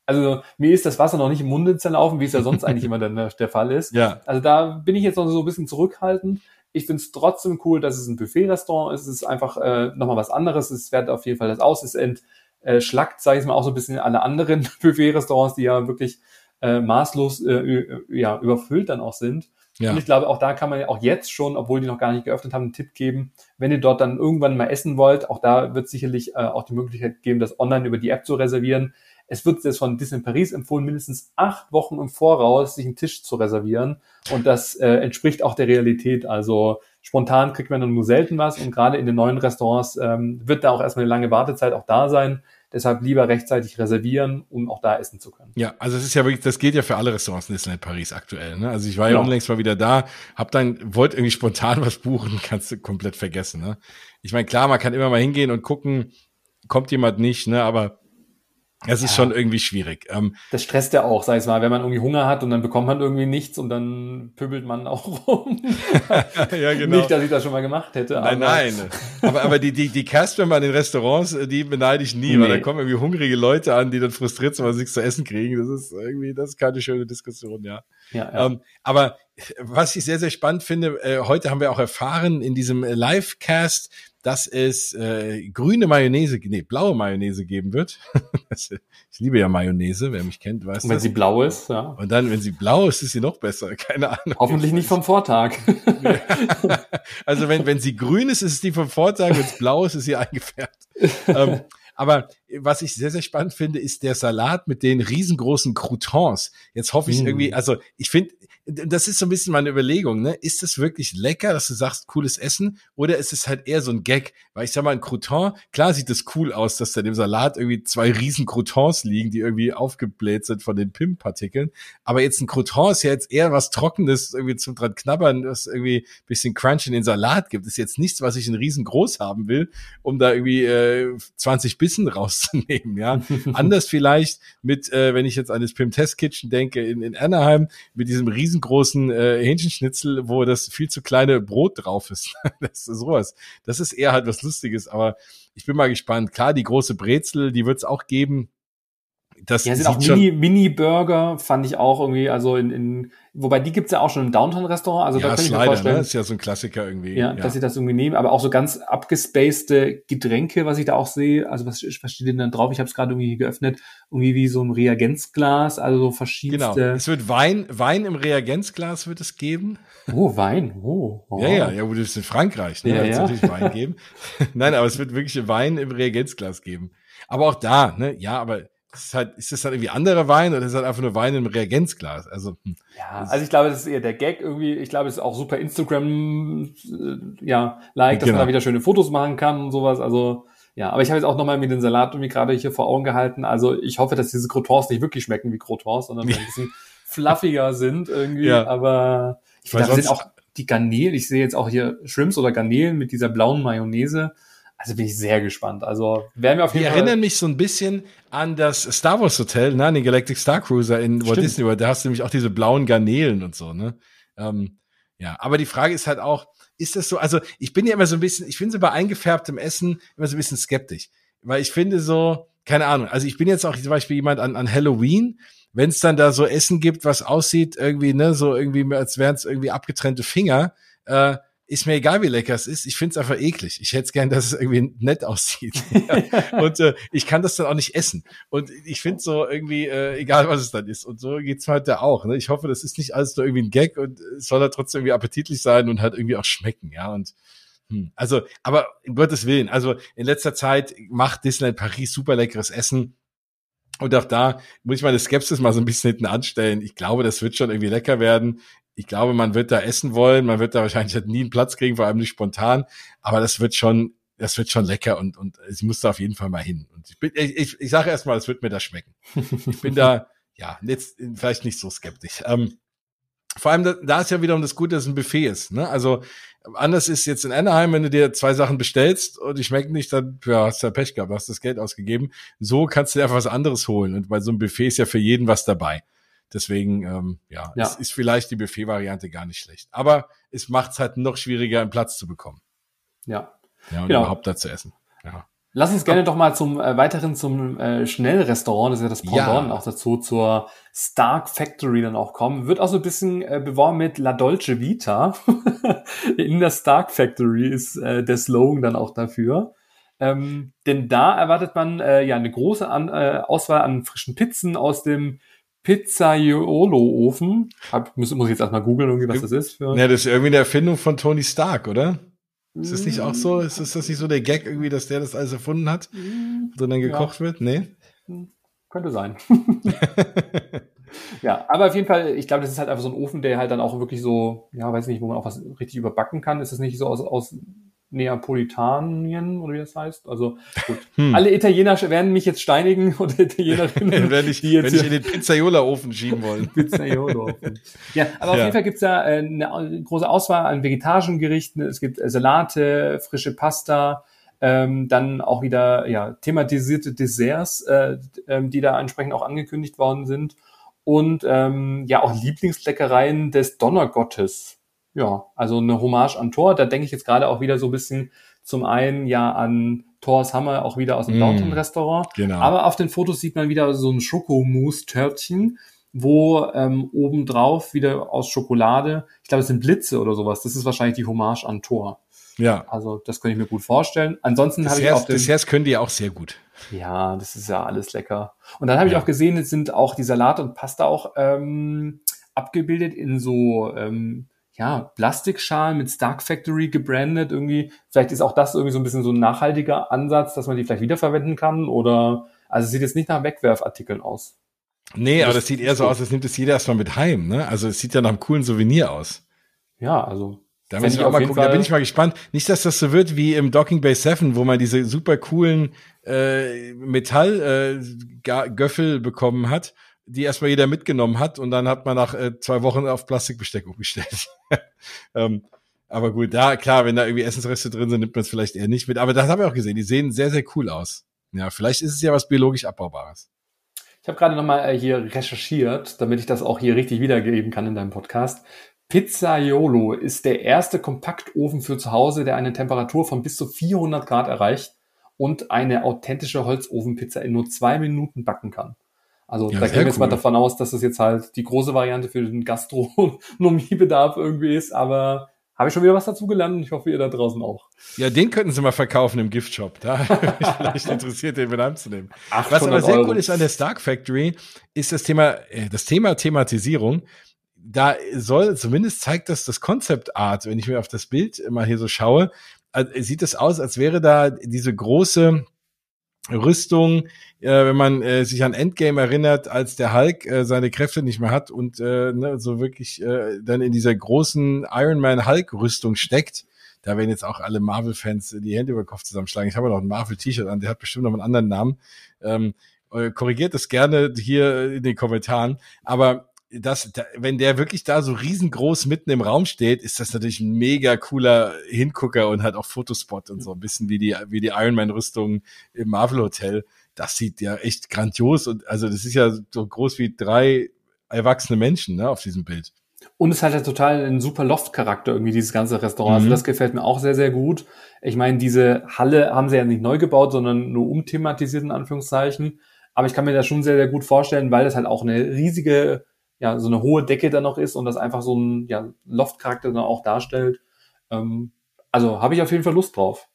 also mir ist das Wasser noch nicht im Munde zerlaufen, wie es ja sonst eigentlich immer der, der Fall ist. Ja. Also da bin ich jetzt noch so ein bisschen zurückhaltend. Ich finde es trotzdem cool, dass es ein Buffet-Restaurant ist. Es ist einfach äh, nochmal was anderes. Es wertet auf jeden Fall das aus. Es entschlackt, sage ich mal, auch so ein bisschen alle anderen Buffet-Restaurants, die ja wirklich äh, maßlos äh, ja, überfüllt dann auch sind. Ja. Und ich glaube, auch da kann man ja auch jetzt schon, obwohl die noch gar nicht geöffnet haben, einen Tipp geben, wenn ihr dort dann irgendwann mal essen wollt, auch da wird sicherlich äh, auch die Möglichkeit geben, das online über die App zu reservieren. Es wird jetzt von Disney Paris empfohlen, mindestens acht Wochen im Voraus sich einen Tisch zu reservieren. Und das äh, entspricht auch der Realität. Also spontan kriegt man dann nur selten was und gerade in den neuen Restaurants ähm, wird da auch erstmal eine lange Wartezeit auch da sein. Deshalb lieber rechtzeitig reservieren, um auch da essen zu können. Ja, also es ist ja wirklich, das geht ja für alle Restaurants in Disneyland Paris aktuell. Ne? Also ich war ja genau. unlängst mal wieder da, hab dann, wollte irgendwie spontan was buchen, kannst du komplett vergessen. Ne? Ich meine, klar, man kann immer mal hingehen und gucken, kommt jemand nicht, ne? Aber es ist ja. schon irgendwie schwierig. Ähm, das stresst ja auch, sag ich mal, wenn man irgendwie Hunger hat und dann bekommt man irgendwie nichts und dann pöbelt man auch rum. ja, genau. Nicht, dass ich das schon mal gemacht hätte. Nein, aber nein. aber, aber die, die, die Castmember an den Restaurants, die beneide ich nie, nee. weil da kommen irgendwie hungrige Leute an, die dann frustriert sind, weil sie nichts zu essen kriegen. Das ist irgendwie, das ist keine schöne Diskussion, ja. ja, ja. Ähm, aber was ich sehr, sehr spannend finde, äh, heute haben wir auch erfahren in diesem Live-Cast, dass es äh, grüne Mayonnaise, nee, blaue Mayonnaise geben wird. ich liebe ja Mayonnaise, wer mich kennt, weiß Und wenn das. sie blau ist, ja. Und dann, wenn sie blau ist, ist sie noch besser, keine Ahnung. Hoffentlich nicht vom Vortag. also wenn, wenn sie grün ist, ist es die vom Vortag, wenn es blau ist, ist sie eingefärbt. ähm, aber was ich sehr, sehr spannend finde, ist der Salat mit den riesengroßen Croutons. Jetzt hoffe ich mm. irgendwie, also ich finde, das ist so ein bisschen meine Überlegung, ne? Ist es wirklich lecker, dass du sagst, cooles Essen? Oder ist es halt eher so ein Gag? Weil ich sag mal, ein Crouton, klar sieht es cool aus, dass da dem Salat irgendwie zwei riesen Croutons liegen, die irgendwie aufgebläht sind von den Pim-Partikeln. Aber jetzt ein Crouton ist ja jetzt eher was Trockenes, irgendwie zum dran knabbern, was irgendwie ein bisschen Crunch in den Salat gibt. Das ist jetzt nichts, was ich in riesengroß haben will, um da irgendwie äh, 20 Bissen rauszunehmen, ja. Anders vielleicht mit, äh, wenn ich jetzt an das Pim Test Kitchen denke, in, in Anaheim, mit diesem riesen riesengroßen äh, Hähnchenschnitzel, wo das viel zu kleine Brot drauf ist. das ist sowas. Das ist eher halt was Lustiges, aber ich bin mal gespannt. Klar, die große Brezel, die wird es auch geben. Das ja, sind auch Mini, Mini-Burger, fand ich auch irgendwie, also in, in wobei die gibt's ja auch schon im Downtown-Restaurant, also ja, da kann ich mir vorstellen. Ne? ist ja so ein Klassiker irgendwie. Ja, ja, dass sie das irgendwie nehmen, aber auch so ganz abgespacede Getränke, was ich da auch sehe, also was, was steht denn da drauf? Ich habe es gerade irgendwie geöffnet, irgendwie wie so ein Reagenzglas, also so verschiedene. Genau, es wird Wein, Wein im Reagenzglas wird es geben. Oh, Wein, oh. oh. Ja, ja, ja, gut, das ist in Frankreich, ne? Ja, da ja. natürlich Wein geben. Nein, aber es wird wirklich Wein im Reagenzglas geben. Aber auch da, ne, ja, aber ist, halt, ist das dann irgendwie anderer Wein oder ist das halt einfach nur Wein im Reagenzglas? Also, hm. ja, also ich glaube, das ist eher der Gag irgendwie. Ich glaube, es ist auch super Instagram, äh, ja, like, dass genau. man da wieder schöne Fotos machen kann und sowas. Also, ja, aber ich habe jetzt auch nochmal mit den Salat irgendwie gerade hier vor Augen gehalten. Also ich hoffe, dass diese Crotons nicht wirklich schmecken wie Crotons, sondern ein bisschen fluffiger sind irgendwie. Ja. Aber ich finde, da sind auch die Garnelen. Ich sehe jetzt auch hier Shrimps oder Garnelen mit dieser blauen Mayonnaise. Also bin ich sehr gespannt. Also werden wir auf jeden Die Fall. erinnern mich so ein bisschen an das Star Wars Hotel, ne, an den Galactic Star Cruiser in Stimmt. Walt Disney World. Da hast du nämlich auch diese blauen Garnelen und so, ne? Ähm, ja, aber die Frage ist halt auch, ist das so, also ich bin ja immer so ein bisschen, ich finde so bei eingefärbtem Essen immer so ein bisschen skeptisch. Weil ich finde so, keine Ahnung, also ich bin jetzt auch zum Beispiel jemand an, an Halloween, wenn es dann da so Essen gibt, was aussieht irgendwie, ne, so irgendwie, als wären es irgendwie abgetrennte Finger, äh, ist mir egal, wie lecker es ist. Ich finde es einfach eklig. Ich hätte gern, dass es irgendwie nett aussieht. und äh, ich kann das dann auch nicht essen. Und ich finde so irgendwie, äh, egal was es dann ist. Und so geht's heute auch. Ne? Ich hoffe, das ist nicht alles nur irgendwie ein Gag und es soll da trotzdem irgendwie appetitlich sein und halt irgendwie auch schmecken. Ja, und hm, also, aber in Gottes Willen, also in letzter Zeit macht Disneyland Paris super leckeres Essen. Und auch da muss ich meine Skepsis mal so ein bisschen hinten anstellen. Ich glaube, das wird schon irgendwie lecker werden ich glaube, man wird da essen wollen, man wird da wahrscheinlich halt nie einen Platz kriegen, vor allem nicht spontan, aber das wird schon, das wird schon lecker und, und sie muss da auf jeden Fall mal hin. Und ich bin, ich, ich, ich sage erstmal, es wird mir da schmecken. Ich bin da, ja, jetzt vielleicht nicht so skeptisch. Ähm, vor allem, da, da ist ja wiederum das Gute, dass es ein Buffet ist. Ne? Also anders ist jetzt in Anaheim, wenn du dir zwei Sachen bestellst und die schmecken nicht, dann ja, hast du ja Pech gehabt, hast das Geld ausgegeben. So kannst du dir einfach was anderes holen. Und bei so einem Buffet ist ja für jeden was dabei. Deswegen, ähm, ja, ja. Es ist vielleicht die Buffet-Variante gar nicht schlecht. Aber es macht es halt noch schwieriger, einen Platz zu bekommen. Ja. Ja, und genau. überhaupt da zu essen. Ja. Lass uns gerne doch mal zum äh, weiteren zum äh, Schnellrestaurant, das ist ja das Pendant ja. auch dazu, zur Stark Factory dann auch kommen. Wird auch so ein bisschen äh, beworben mit La Dolce Vita. In der Stark Factory ist äh, der Slogan dann auch dafür. Ähm, denn da erwartet man äh, ja eine große an, äh, Auswahl an frischen Pizzen aus dem Pizzaiolo-Ofen. Muss, muss ich jetzt erstmal googeln, irgendwie, was das ist. Für ja, das ist irgendwie eine Erfindung von Tony Stark, oder? Ist das nicht auch so? Ist das, das nicht so der Gag irgendwie, dass der das alles erfunden hat? So dann gekocht ja. wird? Nee? Könnte sein. ja, aber auf jeden Fall, ich glaube, das ist halt einfach so ein Ofen, der halt dann auch wirklich so, ja, weiß nicht, wo man auch was richtig überbacken kann. Ist das nicht so aus, aus Neapolitanien oder wie das heißt. Also gut. Hm. Alle Italiener werden mich jetzt steinigen oder Italienerinnen, wenn ich, die jetzt wenn ich in den Pizzaiola-Ofen schieben wollen. Pizzaiola-Ofen. ja, aber auf ja. jeden Fall gibt's da äh, eine große Auswahl an vegetarischen Gerichten. Es gibt äh, Salate, frische Pasta, ähm, dann auch wieder ja thematisierte Desserts, äh, ähm, die da entsprechend auch angekündigt worden sind und ähm, ja auch Lieblingsleckereien des Donnergottes. Ja, also eine Hommage an Thor. Da denke ich jetzt gerade auch wieder so ein bisschen zum einen ja an Thors Hammer, auch wieder aus dem mm, Downton-Restaurant. Genau. Aber auf den Fotos sieht man wieder so ein Schokomousse-Törtchen, wo ähm, obendrauf wieder aus Schokolade, ich glaube, es sind Blitze oder sowas. Das ist wahrscheinlich die Hommage an Thor. Ja. Also das könnte ich mir gut vorstellen. Ansonsten habe ich auch den, Desserts können die auch sehr gut. Ja, das ist ja alles lecker. Und dann habe ja. ich auch gesehen, es sind auch die Salate und Pasta auch ähm, abgebildet in so ähm, ja, Plastikschalen mit Stark Factory gebrandet irgendwie. Vielleicht ist auch das irgendwie so ein bisschen so ein nachhaltiger Ansatz, dass man die vielleicht wiederverwenden kann oder, also es sieht jetzt nicht nach Wegwerfartikeln aus. Nee, das aber das sieht eher so aus, als nimmt es jeder erstmal mit heim, ne? Also es sieht ja nach einem coolen Souvenir aus. Ja, also da, muss ich auch mal gucken. da bin ich mal gespannt. Nicht, dass das so wird wie im Docking Bay 7, wo man diese super coolen äh, Metallgöffel äh, bekommen hat, die erstmal jeder mitgenommen hat und dann hat man nach äh, zwei Wochen auf Plastikbesteck umgestellt. ähm, aber gut, da, klar, wenn da irgendwie Essensreste drin sind, nimmt man es vielleicht eher nicht mit. Aber das habe ich auch gesehen. Die sehen sehr, sehr cool aus. Ja, vielleicht ist es ja was biologisch Abbaubares. Ich habe gerade nochmal äh, hier recherchiert, damit ich das auch hier richtig wiedergeben kann in deinem Podcast. Pizzaiolo ist der erste Kompaktofen für zu Hause, der eine Temperatur von bis zu 400 Grad erreicht und eine authentische Holzofenpizza in nur zwei Minuten backen kann. Also ja, da gehen wir jetzt cool. mal davon aus, dass das jetzt halt die große Variante für den Gastronomiebedarf irgendwie ist, aber habe ich schon wieder was dazu gelernt und ich hoffe, ihr da draußen auch. Ja, den könnten sie mal verkaufen im Giftshop. Da ich vielleicht interessiert, den mit anzunehmen. Was aber sehr Euro. cool ist an der Stark Factory, ist das Thema, äh, das Thema Thematisierung da soll, zumindest zeigt das das Concept Art, wenn ich mir auf das Bild mal hier so schaue, also sieht es aus, als wäre da diese große Rüstung, äh, wenn man äh, sich an Endgame erinnert, als der Hulk äh, seine Kräfte nicht mehr hat und äh, ne, so wirklich äh, dann in dieser großen Iron Man Hulk Rüstung steckt. Da werden jetzt auch alle Marvel-Fans die Hände über den Kopf zusammenschlagen. Ich habe noch ein Marvel-T-Shirt an, der hat bestimmt noch einen anderen Namen. Ähm, äh, korrigiert das gerne hier in den Kommentaren. Aber das, da, wenn der wirklich da so riesengroß mitten im Raum steht, ist das natürlich ein mega cooler Hingucker und halt auch Fotospot und so ein bisschen wie die, wie die Iron Man Rüstung im Marvel Hotel. Das sieht ja echt grandios und also das ist ja so groß wie drei erwachsene Menschen, ne, auf diesem Bild. Und es hat ja total einen super Loft-Charakter irgendwie, dieses ganze Restaurant. Also mhm. Also das gefällt mir auch sehr, sehr gut. Ich meine, diese Halle haben sie ja nicht neu gebaut, sondern nur umthematisiert in Anführungszeichen. Aber ich kann mir das schon sehr, sehr gut vorstellen, weil das halt auch eine riesige ja, so eine hohe Decke da noch ist und das einfach so ein ja, Loft-Charakter dann auch darstellt. Ähm, also habe ich auf jeden Fall Lust drauf.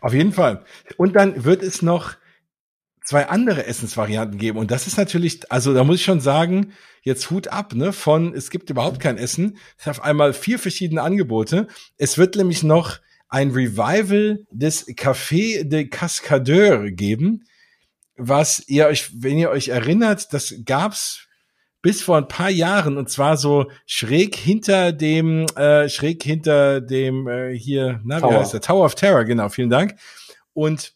Auf jeden Fall. Und dann wird es noch zwei andere Essensvarianten geben. Und das ist natürlich, also da muss ich schon sagen, jetzt Hut ab, ne, von es gibt überhaupt kein Essen. Es auf einmal vier verschiedene Angebote. Es wird nämlich noch ein Revival des Café de Cascadeur geben, was ihr euch, wenn ihr euch erinnert, das gab's bis vor ein paar Jahren und zwar so schräg hinter dem äh, schräg hinter dem äh, hier na Tower. wie heißt der Tower of Terror genau vielen Dank und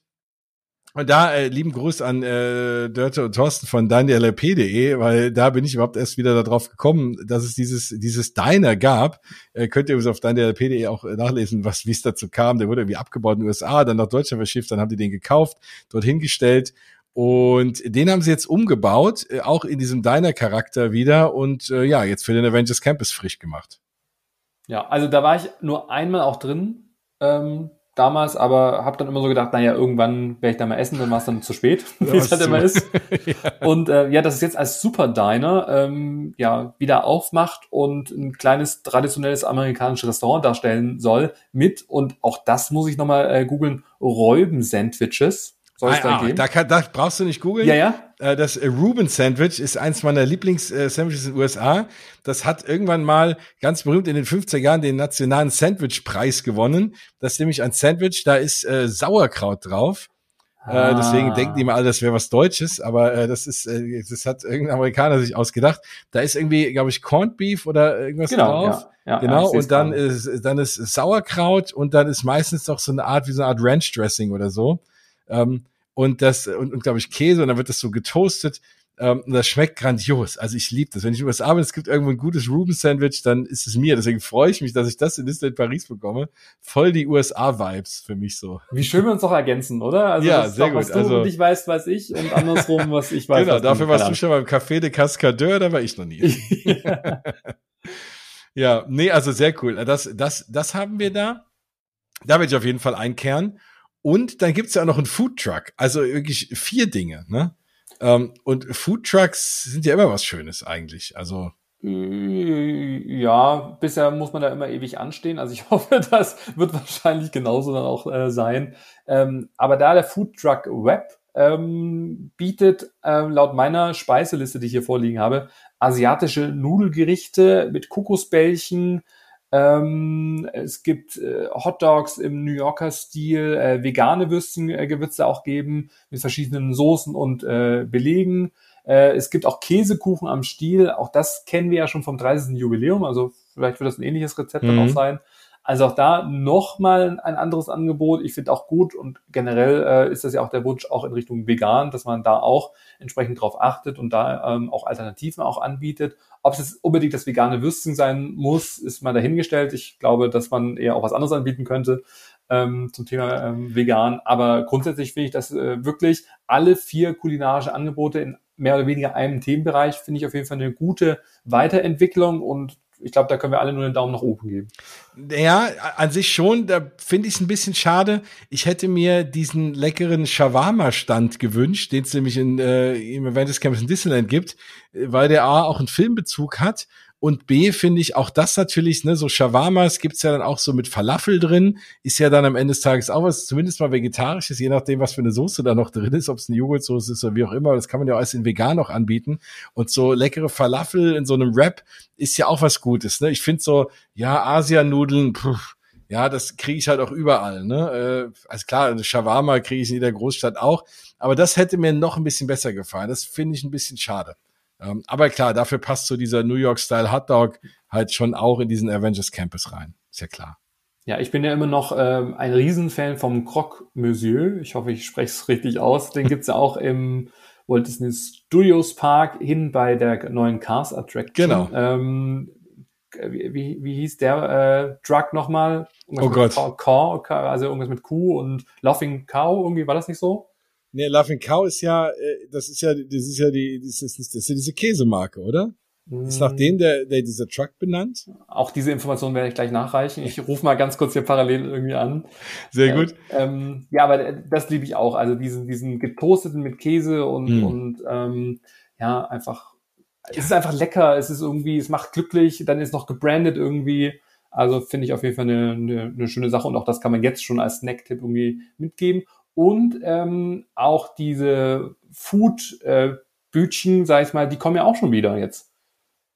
und da äh, lieben Gruß an äh, Dörte und Thorsten von danielp.de, weil da bin ich überhaupt erst wieder darauf gekommen, dass es dieses dieses Diner gab. Äh, könnt ihr auf danielp.de auch äh, nachlesen, was wie es dazu kam. Der wurde irgendwie abgebaut in den USA, dann nach Deutschland verschifft, dann haben die den gekauft, dorthin gestellt und den haben sie jetzt umgebaut, äh, auch in diesem Diner-Charakter wieder. Und äh, ja, jetzt für den Avengers Campus frisch gemacht. Ja, also da war ich nur einmal auch drin ähm, damals, aber habe dann immer so gedacht, naja, irgendwann werde ich da mal essen, dann war es dann zu spät, wie es halt immer ist. ja. Und äh, ja, das ist jetzt als Super Diner ähm, ja wieder aufmacht und ein kleines traditionelles amerikanisches Restaurant darstellen soll mit und auch das muss ich nochmal äh, googeln Räuben-Sandwiches soll es ah, da ah, gehen? Da, kann, da brauchst du nicht googeln. Ja, ja. Äh, das äh, Reuben Sandwich ist eins meiner Lieblings-Sandwiches in den USA. Das hat irgendwann mal ganz berühmt in den 50er Jahren den nationalen Sandwich-Preis gewonnen. Das ist nämlich ein Sandwich, da ist äh, Sauerkraut drauf Ah. Äh, deswegen denken die mal alle, das wäre was Deutsches, aber äh, das ist, äh, das hat irgendein Amerikaner sich ausgedacht. Da ist irgendwie, glaube ich, Corned Beef oder irgendwas genau, drauf. Ja, ja, genau, und dann ist, dann ist Sauerkraut und dann ist meistens doch so eine Art, wie so eine Art Ranch Dressing oder so. Ähm, und das, und, und glaube ich, Käse und dann wird das so getoastet. Ähm, das schmeckt grandios. Also ich liebe das. Wenn ich übers Abend, es gibt irgendwo ein gutes Ruben-Sandwich, dann ist es mir. Deswegen freue ich mich, dass ich das in Disneyland Paris bekomme. Voll die USA-Vibes für mich so. Wie schön wir uns doch ergänzen, oder? Also ja, sehr doch, gut. Was du also, nicht weißt, weiß ich und andersrum, was ich weiß. Genau, dafür warst du schon beim Café de Cascadeur, da war ich noch nie. ja, nee, also sehr cool. Das, das, das haben wir da. Da werde ich auf jeden Fall einkehren. Und dann gibt's ja auch noch einen Food Truck. Also wirklich vier Dinge, ne? Ähm, und Food Trucks sind ja immer was Schönes eigentlich. Also äh, ja, bisher muss man da immer ewig anstehen. Also ich hoffe, das wird wahrscheinlich genauso dann auch äh, sein. Ähm, aber da der Food Truck Web ähm, bietet äh, laut meiner Speiseliste, die ich hier vorliegen habe, asiatische Nudelgerichte mit Kokosbällchen, ähm, es gibt äh, Hot Dogs im New Yorker Stil, äh, vegane Würstchen äh, wird es auch geben mit verschiedenen Soßen und äh, Belegen. Äh, es gibt auch Käsekuchen am Stiel. Auch das kennen wir ja schon vom 30. Jubiläum. Also vielleicht wird das ein ähnliches Rezept mhm. dann auch mhm. sein. Also auch da nochmal ein anderes Angebot. Ich finde auch gut und generell äh, ist das ja auch der Wunsch auch in Richtung vegan, dass man da auch entsprechend drauf achtet und da ähm, auch Alternativen auch anbietet. Ob es unbedingt das vegane Würstchen sein muss, ist mal dahingestellt. Ich glaube, dass man eher auch was anderes anbieten könnte ähm, zum Thema ähm, vegan. Aber grundsätzlich finde ich, dass äh, wirklich alle vier kulinarische Angebote in mehr oder weniger einem Themenbereich finde ich auf jeden Fall eine gute Weiterentwicklung und ich glaube, da können wir alle nur einen Daumen nach oben geben. Ja, an sich schon. Da finde ich es ein bisschen schade. Ich hätte mir diesen leckeren Shawarma-Stand gewünscht, den es nämlich in, äh, im Avengers Campus in Disneyland gibt, weil der A auch einen Filmbezug hat und B finde ich auch das natürlich, ne, so Shawarmas gibt's ja dann auch so mit Falafel drin, ist ja dann am Ende des Tages auch was, zumindest mal vegetarisches, je nachdem, was für eine Soße da noch drin ist, ob es eine Joghurtsoße ist oder wie auch immer, das kann man ja alles in vegan noch anbieten. Und so leckere Falafel in so einem Wrap ist ja auch was Gutes, ne? Ich finde so, ja, Asianudeln, pff, ja, das kriege ich halt auch überall. Ne? Äh, also klar, eine Shawarma kriege ich in jeder Großstadt auch, aber das hätte mir noch ein bisschen besser gefallen. Das finde ich ein bisschen schade. Ähm, aber klar, dafür passt so dieser New York-Style Hotdog halt schon auch in diesen Avengers Campus rein. Ist ja klar. Ja, ich bin ja immer noch ähm, ein Riesenfan vom Croque Monsieur. Ich hoffe, ich spreche es richtig aus. Den gibt's ja auch im Walt Disney Studios Park hin bei der neuen Cars Attraction. Genau. Ähm, wie, wie hieß der äh, Drug nochmal? Oh Gott. Caw, also irgendwas mit Kuh und Laughing Cow, irgendwie war das nicht so? Nee, Laughing Cow ist ja, äh, das ist ja, das ist ja die, das ist, das ist ja diese Käsemarke, oder? Ist nach dem der, der dieser Truck benannt? Auch diese Information werde ich gleich nachreichen. Ich rufe mal ganz kurz hier parallel irgendwie an. Sehr gut. Äh, ähm, ja, aber das liebe ich auch. Also diesen, diesen getoasteten mit Käse und, mm. und ähm, ja, einfach, ja. es ist einfach lecker. Es ist irgendwie, es macht glücklich. Dann ist noch gebrandet irgendwie. Also finde ich auf jeden Fall eine, eine, eine schöne Sache und auch das kann man jetzt schon als Snack-Tipp irgendwie mitgeben. Und ähm, auch diese Food-Bütchen, äh, sag ich mal, die kommen ja auch schon wieder jetzt.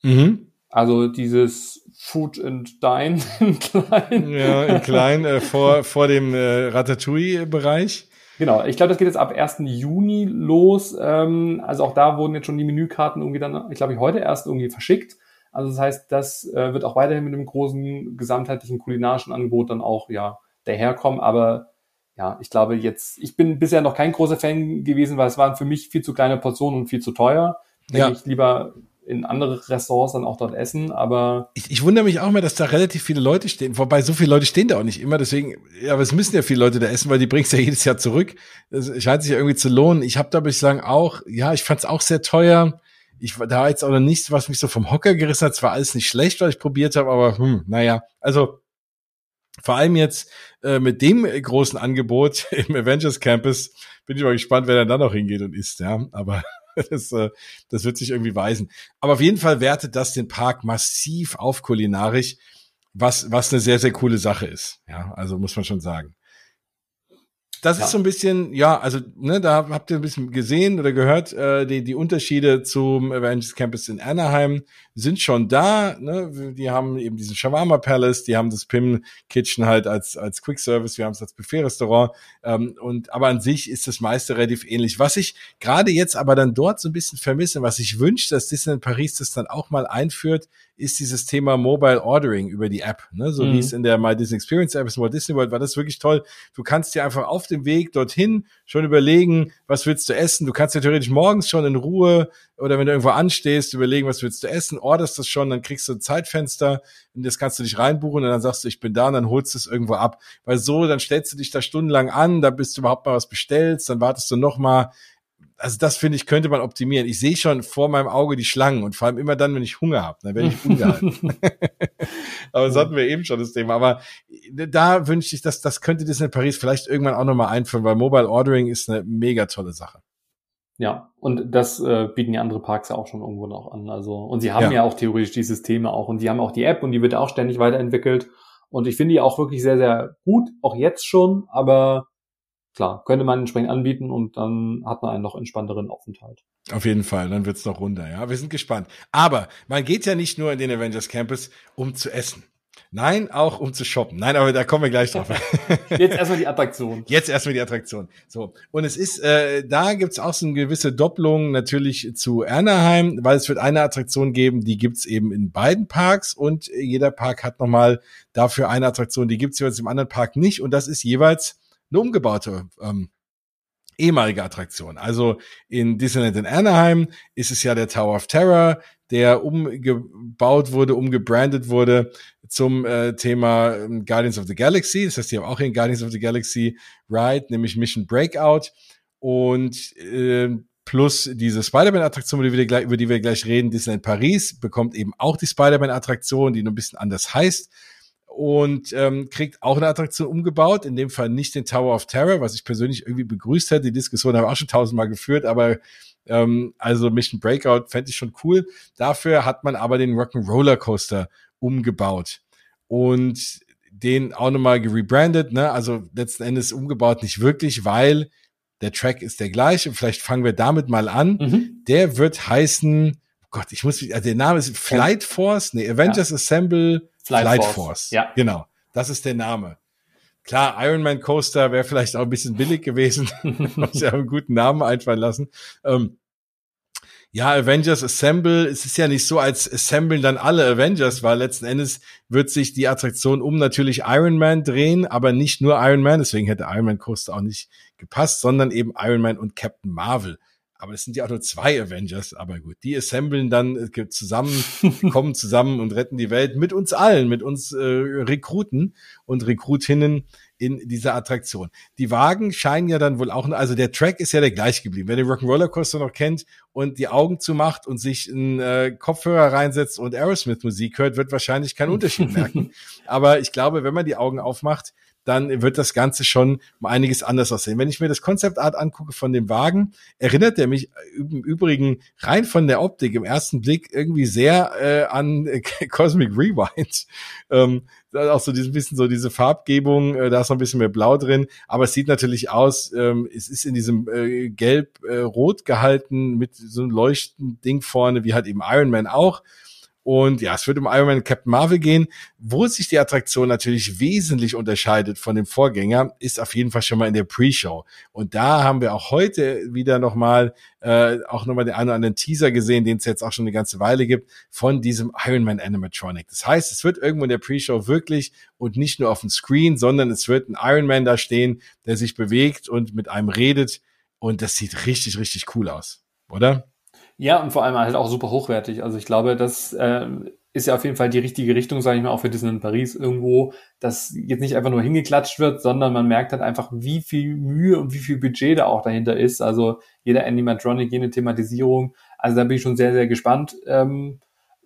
Mhm. Also dieses Food and Dine in klein. Ja, in klein, äh, vor, vor dem äh, Ratatouille-Bereich. Genau, ich glaube, das geht jetzt ab 1. Juni los. Ähm, also auch da wurden jetzt schon die Menükarten irgendwie dann, ich glaube, heute erst irgendwie verschickt. Also das heißt, das äh, wird auch weiterhin mit einem großen gesamtheitlichen kulinarischen Angebot dann auch ja daherkommen. Aber ja, ich glaube jetzt, ich bin bisher noch kein großer Fan gewesen, weil es waren für mich viel zu kleine Portionen und viel zu teuer. Denke ja. ich lieber in andere Restaurants dann auch dort essen, aber. Ich, ich wundere mich auch mal, dass da relativ viele Leute stehen. Wobei so viele Leute stehen da auch nicht immer, deswegen, ja, aber es müssen ja viele Leute da essen, weil die bringst ja jedes Jahr zurück. Das scheint sich ja irgendwie zu lohnen. Ich habe da bislang auch, ja, ich fand es auch sehr teuer. Ich da war jetzt auch noch nichts, was mich so vom Hocker gerissen hat. Es war alles nicht schlecht, was ich probiert habe, aber hm, naja, also vor allem jetzt äh, mit dem großen Angebot im Avengers Campus bin ich mal gespannt, wer dann da noch hingeht und isst, ja. Aber das, äh, das wird sich irgendwie weisen. Aber auf jeden Fall wertet das den Park massiv auf kulinarisch, was, was eine sehr, sehr coole Sache ist. Ja, also muss man schon sagen. Das ja. ist so ein bisschen, ja, also ne, da habt ihr ein bisschen gesehen oder gehört, äh, die, die Unterschiede zum Avengers Campus in Anaheim sind schon da. Ne? Die haben eben diesen Shawarma Palace, die haben das Pim Kitchen halt als, als Quick Service, wir haben es als Buffet-Restaurant. Ähm, und aber an sich ist das meiste relativ ähnlich. Was ich gerade jetzt aber dann dort so ein bisschen vermisse, was ich wünsche, dass Disneyland Paris das dann auch mal einführt, ist dieses Thema Mobile Ordering über die App. Ne? So mhm. wie es in der My Disney Experience App ist, Walt Disney World, war das wirklich toll. Du kannst dir einfach auf dem Weg dorthin schon überlegen, was willst du essen. Du kannst dir theoretisch morgens schon in Ruhe oder wenn du irgendwo anstehst, überlegen, was willst du essen, orderst das schon, dann kriegst du ein Zeitfenster, in das kannst du dich reinbuchen und dann sagst du, ich bin da und dann holst du es irgendwo ab. Weil so, dann stellst du dich da stundenlang an, da bist du überhaupt mal was bestellst, dann wartest du noch mal also das finde ich, könnte man optimieren. Ich sehe schon vor meinem Auge die Schlangen und vor allem immer dann, wenn ich Hunger habe, dann werde ich ungehalten. aber das hatten wir eben schon das Thema. Aber da wünsche ich, dass das könnte Disney Paris vielleicht irgendwann auch nochmal einführen, weil Mobile Ordering ist eine mega tolle Sache. Ja, und das äh, bieten ja andere Parks ja auch schon irgendwo noch an. Also, und sie haben ja. ja auch theoretisch die Systeme auch und sie haben auch die App und die wird auch ständig weiterentwickelt. Und ich finde die auch wirklich sehr, sehr gut, auch jetzt schon, aber klar, könnte man entsprechend anbieten und dann hat man einen noch entspannteren Aufenthalt. Auf jeden Fall, dann wird's noch runter, ja. Wir sind gespannt. Aber man geht ja nicht nur in den Avengers Campus, um zu essen. Nein, auch um zu shoppen. Nein, aber da kommen wir gleich drauf. Jetzt erstmal die Attraktion. Jetzt erstmal die Attraktion. So. Und es ist, äh, da gibt's auch so eine gewisse Doppelung natürlich zu Anaheim, weil es wird eine Attraktion geben, die gibt's eben in beiden Parks und jeder Park hat nochmal dafür eine Attraktion, die gibt's jeweils im anderen Park nicht und das ist jeweils eine umgebaute ähm, ehemalige Attraktion. Also in Disneyland in Anaheim ist es ja der Tower of Terror, der umgebaut wurde, umgebrandet wurde zum äh, Thema ähm, Guardians of the Galaxy. Das heißt, die haben auch in Guardians of the Galaxy Ride, nämlich Mission Breakout und äh, plus diese Spider-Man-Attraktion, über die wir gleich reden, Disneyland Paris bekommt eben auch die Spider-Man-Attraktion, die nur ein bisschen anders heißt und ähm, kriegt auch eine Attraktion umgebaut, in dem Fall nicht den Tower of Terror, was ich persönlich irgendwie begrüßt hätte. Die Diskussion habe ich auch schon tausendmal geführt, aber ähm, also Mission Breakout fände ich schon cool. Dafür hat man aber den Rock'n'Roller Coaster umgebaut und den auch nochmal gerebrandet, ne? Also letzten Endes umgebaut nicht wirklich, weil der Track ist der gleiche. Vielleicht fangen wir damit mal an. Mhm. Der wird heißen, oh Gott, ich muss, also der Name ist Flight Force, nee, Avengers ja. Assemble Flight, Flight Force. Force. Ja. Genau. Das ist der Name. Klar, Ironman Coaster wäre vielleicht auch ein bisschen billig gewesen. Muss ja einen guten Namen einfallen lassen. Ähm, ja, Avengers Assemble, es ist ja nicht so, als assemblen dann alle Avengers, weil letzten Endes wird sich die Attraktion um natürlich Iron Man drehen, aber nicht nur Iron Man, deswegen hätte Iron Man Coaster auch nicht gepasst, sondern eben Iron Man und Captain Marvel. Aber es sind ja auch nur zwei Avengers, aber gut, die assemblen dann äh, zusammen, kommen zusammen und retten die Welt mit uns allen, mit uns äh, Rekruten und Rekrutinnen in dieser Attraktion. Die Wagen scheinen ja dann wohl auch, also der Track ist ja der gleich geblieben. Wer den Rock'n'Roller Coaster noch kennt und die Augen zumacht und sich einen äh, Kopfhörer reinsetzt und Aerosmith Musik hört, wird wahrscheinlich keinen Unterschied merken. Aber ich glaube, wenn man die Augen aufmacht, dann wird das Ganze schon um einiges anders aussehen. Wenn ich mir das Concept Art angucke von dem Wagen, erinnert er mich im Übrigen rein von der Optik im ersten Blick irgendwie sehr äh, an äh, Cosmic Rewind. Ähm, auch so ein bisschen so diese Farbgebung, äh, da ist noch ein bisschen mehr Blau drin, aber es sieht natürlich aus, ähm, es ist in diesem äh, gelb-rot gehalten mit so einem leuchtenden Ding vorne, wie halt eben Iron Man auch. Und ja, es wird um Iron Man Captain Marvel gehen. Wo sich die Attraktion natürlich wesentlich unterscheidet von dem Vorgänger, ist auf jeden Fall schon mal in der Pre-Show. Und da haben wir auch heute wieder nochmal, äh, auch nochmal den einen oder anderen Teaser gesehen, den es jetzt auch schon eine ganze Weile gibt, von diesem Iron Man Animatronic. Das heißt, es wird irgendwo in der Pre-Show wirklich und nicht nur auf dem Screen, sondern es wird ein Iron Man da stehen, der sich bewegt und mit einem redet. Und das sieht richtig, richtig cool aus, oder? Ja, und vor allem halt auch super hochwertig. Also ich glaube, das äh, ist ja auf jeden Fall die richtige Richtung, sage ich mal, auch für Disneyland Paris irgendwo, dass jetzt nicht einfach nur hingeklatscht wird, sondern man merkt halt einfach, wie viel Mühe und wie viel Budget da auch dahinter ist. Also jeder Animatronic, jede Thematisierung. Also da bin ich schon sehr, sehr gespannt. Ähm,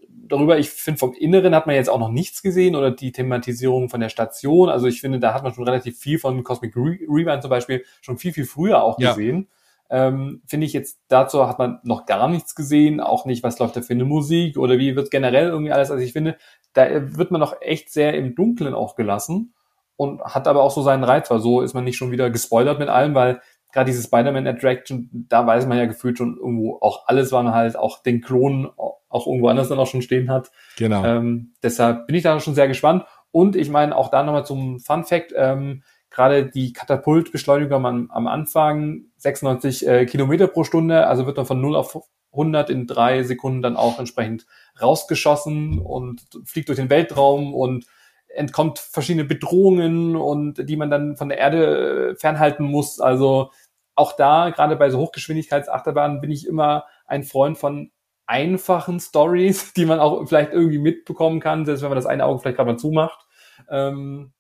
darüber, ich finde, vom Inneren hat man jetzt auch noch nichts gesehen oder die Thematisierung von der Station. Also ich finde, da hat man schon relativ viel von Cosmic Rewind zum Beispiel schon viel, viel früher auch gesehen. Ähm, Finde ich jetzt, dazu hat man noch gar nichts gesehen, auch nicht, was läuft da für eine Musik oder wie wird generell irgendwie alles. Also ich finde, da wird man noch echt sehr im Dunkeln auch gelassen. und hat aber auch so seinen Reiz, weil so ist man nicht schon wieder gespoilert mit allem, weil gerade diese Spider-Man Attraction, da weiß man ja gefühlt schon irgendwo auch alles, man halt auch den Klon auch irgendwo anders dann auch schon stehen hat. Genau. Ähm, deshalb bin ich da schon sehr gespannt. Und ich meine, auch da nochmal zum Fun Fact, ähm, gerade die Katapultbeschleunigung am, am Anfang 96 äh, Kilometer pro Stunde, also wird dann von 0 auf 100 in drei Sekunden dann auch entsprechend rausgeschossen und fliegt durch den Weltraum und entkommt verschiedene Bedrohungen und die man dann von der Erde fernhalten muss. Also auch da, gerade bei so Hochgeschwindigkeitsachterbahnen, bin ich immer ein Freund von einfachen Stories, die man auch vielleicht irgendwie mitbekommen kann, selbst wenn man das eine Auge vielleicht gerade mal zumacht. Ähm,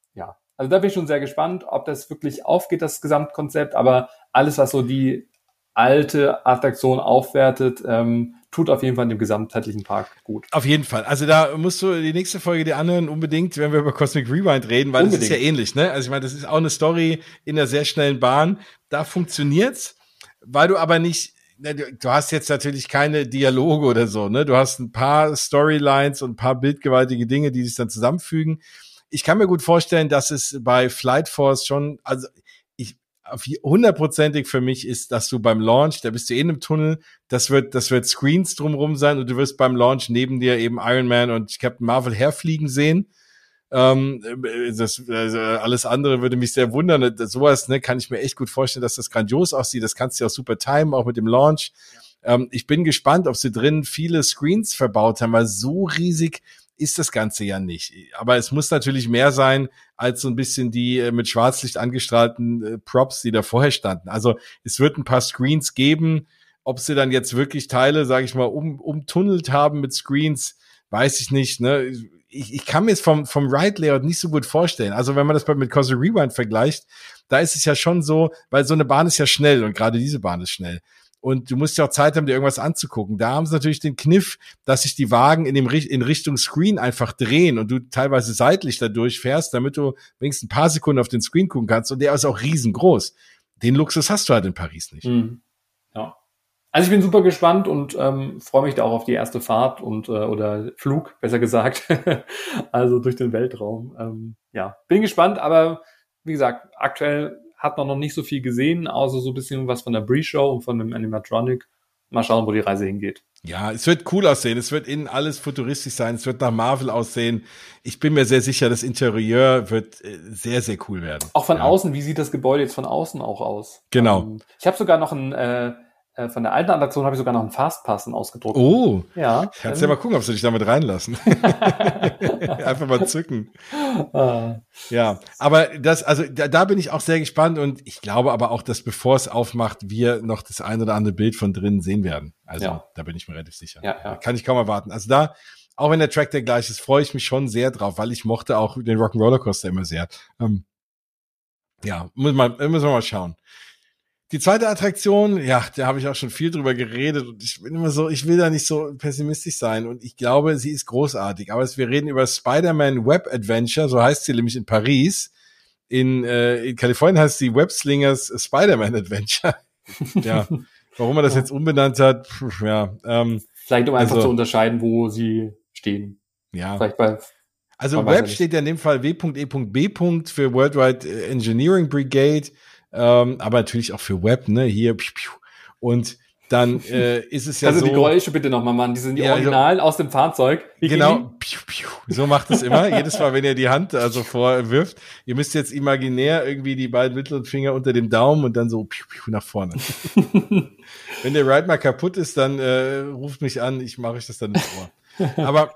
also da bin ich schon sehr gespannt, ob das wirklich aufgeht, das Gesamtkonzept. Aber alles, was so die alte Attraktion aufwertet, ähm, tut auf jeden Fall dem gesamtheitlichen Park gut. Auf jeden Fall. Also da musst du die nächste Folge dir anhören, unbedingt, wenn wir über Cosmic Rewind reden, weil unbedingt. das ist ja ähnlich, ne? Also ich meine, das ist auch eine Story in einer sehr schnellen Bahn. Da funktioniert's, weil du aber nicht ne, du hast jetzt natürlich keine Dialoge oder so, ne? Du hast ein paar Storylines und ein paar bildgewaltige Dinge, die sich dann zusammenfügen. Ich kann mir gut vorstellen, dass es bei Flight Force schon, also hundertprozentig für mich ist, dass du beim Launch, da bist du eh in einem Tunnel, das wird, das wird Screens drumrum sein und du wirst beim Launch neben dir eben Iron Man und Captain Marvel herfliegen sehen. Ähm, das, also alles andere würde mich sehr wundern. Sowas ne, kann ich mir echt gut vorstellen, dass das grandios aussieht. Das kannst du auch super timen, auch mit dem Launch. Ähm, ich bin gespannt, ob sie drin viele Screens verbaut haben, weil so riesig ist das Ganze ja nicht. Aber es muss natürlich mehr sein als so ein bisschen die äh, mit Schwarzlicht angestrahlten äh, Props, die da vorher standen. Also es wird ein paar Screens geben. Ob sie dann jetzt wirklich Teile, sage ich mal, um, umtunnelt haben mit Screens, weiß ich nicht. Ne? Ich, ich kann mir es vom, vom Ride-Layout nicht so gut vorstellen. Also wenn man das mit Cosmic Rewind vergleicht, da ist es ja schon so, weil so eine Bahn ist ja schnell und gerade diese Bahn ist schnell und du musst ja auch Zeit haben, dir irgendwas anzugucken. Da haben sie natürlich den Kniff, dass sich die Wagen in, dem, in Richtung Screen einfach drehen und du teilweise seitlich dadurch fährst, damit du wenigstens ein paar Sekunden auf den Screen gucken kannst. Und der ist auch riesengroß. Den Luxus hast du halt in Paris nicht. Mhm. Ja. Also ich bin super gespannt und ähm, freue mich da auch auf die erste Fahrt und äh, oder Flug, besser gesagt. also durch den Weltraum. Ähm, ja, bin gespannt, aber wie gesagt, aktuell hat man noch nicht so viel gesehen, außer so ein bisschen was von der Pre-Show und von dem Animatronic. Mal schauen, wo die Reise hingeht. Ja, es wird cool aussehen. Es wird innen alles futuristisch sein. Es wird nach Marvel aussehen. Ich bin mir sehr sicher, das Interieur wird äh, sehr, sehr cool werden. Auch von ja. außen. Wie sieht das Gebäude jetzt von außen auch aus? Genau. Ähm, ich habe sogar noch ein äh, äh, von der alten Attraktion habe ich sogar noch einen Fastpassen ausgedruckt. Oh, ja. Kannst ähm. ja mal gucken, ob sie dich damit reinlassen. Einfach mal zücken. Ah. Ja, aber das, also da, da bin ich auch sehr gespannt und ich glaube aber auch, dass bevor es aufmacht, wir noch das ein oder andere Bild von drinnen sehen werden. Also ja. da bin ich mir relativ sicher. Ja, ja. Kann ich kaum erwarten. Also da, auch wenn der Track der gleich ist, freue ich mich schon sehr drauf, weil ich mochte auch den Rock'n'Roller Coaster immer sehr. Ähm, ja, muss man, müssen wir mal schauen. Die zweite Attraktion, ja, da habe ich auch schon viel drüber geredet und ich bin immer so, ich will da nicht so pessimistisch sein und ich glaube, sie ist großartig. Aber wir reden über Spider-Man Web Adventure, so heißt sie nämlich in Paris. In, äh, in Kalifornien heißt sie Web Slingers Spider-Man Adventure. ja, warum er das jetzt umbenannt hat, pf, ja. Ähm, Vielleicht um einfach also, zu unterscheiden, wo sie stehen. Ja. Vielleicht bei also Web steht ja in dem Fall W.E.B. für Worldwide Engineering Brigade ähm, aber natürlich auch für Web, ne, hier, und dann äh, ist es ja also so. Also die Geräusche bitte nochmal machen, die sind die ja, Originalen also, aus dem Fahrzeug. Wie genau, so macht es immer. Jedes Mal, wenn ihr die Hand also vorwirft, ihr müsst jetzt imaginär irgendwie die beiden mittleren Finger unter dem Daumen und dann so piu, piu, nach vorne. wenn der Ride mal kaputt ist, dann äh, ruft mich an, ich mache euch das dann ins Ohr. Aber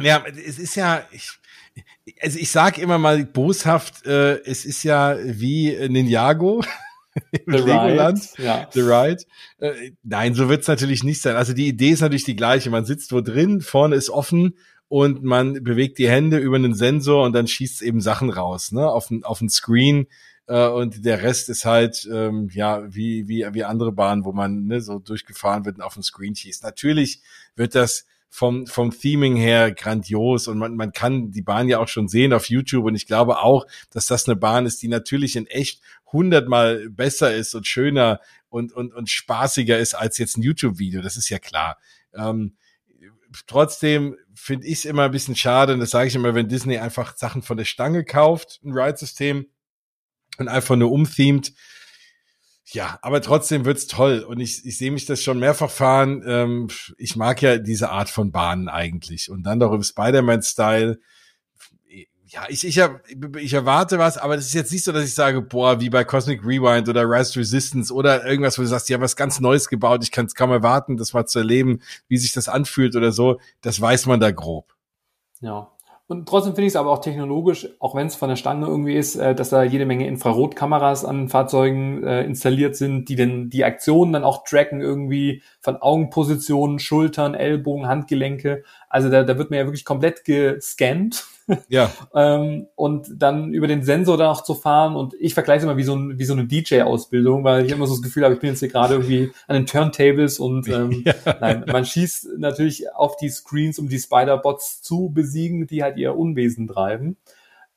ja, es ist ja, ich, also ich sage immer mal boshaft, äh, es ist ja wie Ninjago. im The Legoland. Ride, ja. The Ride. Äh, nein, so wird's natürlich nicht sein. Also die Idee ist natürlich die gleiche. Man sitzt wo drin, vorne ist offen und man bewegt die Hände über einen Sensor und dann schießt eben Sachen raus, ne, auf den, auf den Screen. Äh, und der Rest ist halt, ähm, ja, wie, wie, wie andere Bahnen, wo man ne, so durchgefahren wird und auf den Screen schießt. Natürlich wird das vom, vom Theming her grandios und man, man kann die Bahn ja auch schon sehen auf YouTube und ich glaube auch, dass das eine Bahn ist, die natürlich in echt hundertmal besser ist und schöner und, und, und spaßiger ist als jetzt ein YouTube-Video. Das ist ja klar. Ähm, trotzdem finde ich es immer ein bisschen schade, und das sage ich immer, wenn Disney einfach Sachen von der Stange kauft, ein Ride-System und einfach nur umthemed. Ja, aber trotzdem wird's toll und ich, ich sehe mich das schon mehrfach fahren. Ähm, ich mag ja diese Art von Bahnen eigentlich und dann doch im Spider-Man-Style ja, ich, ich, ich erwarte was, aber das ist jetzt nicht so, dass ich sage, boah, wie bei Cosmic Rewind oder Rise Resistance oder irgendwas, wo du sagst, die haben was ganz Neues gebaut, ich kann es kaum erwarten, das mal zu erleben, wie sich das anfühlt oder so. Das weiß man da grob. Ja. Und trotzdem finde ich es aber auch technologisch, auch wenn es von der Stange irgendwie ist, äh, dass da jede Menge Infrarotkameras an Fahrzeugen äh, installiert sind, die denn die Aktionen dann auch tracken irgendwie von Augenpositionen, Schultern, Ellbogen, Handgelenke. Also da, da wird man ja wirklich komplett gescannt ja. ähm, und dann über den Sensor dann auch zu fahren. Und ich vergleiche es immer wie so, ein, wie so eine DJ-Ausbildung, weil ich immer so das Gefühl habe, ich bin jetzt hier gerade irgendwie an den Turntables und ähm, ja. nein, man schießt natürlich auf die Screens, um die Spider-Bots zu besiegen, die halt ihr Unwesen treiben.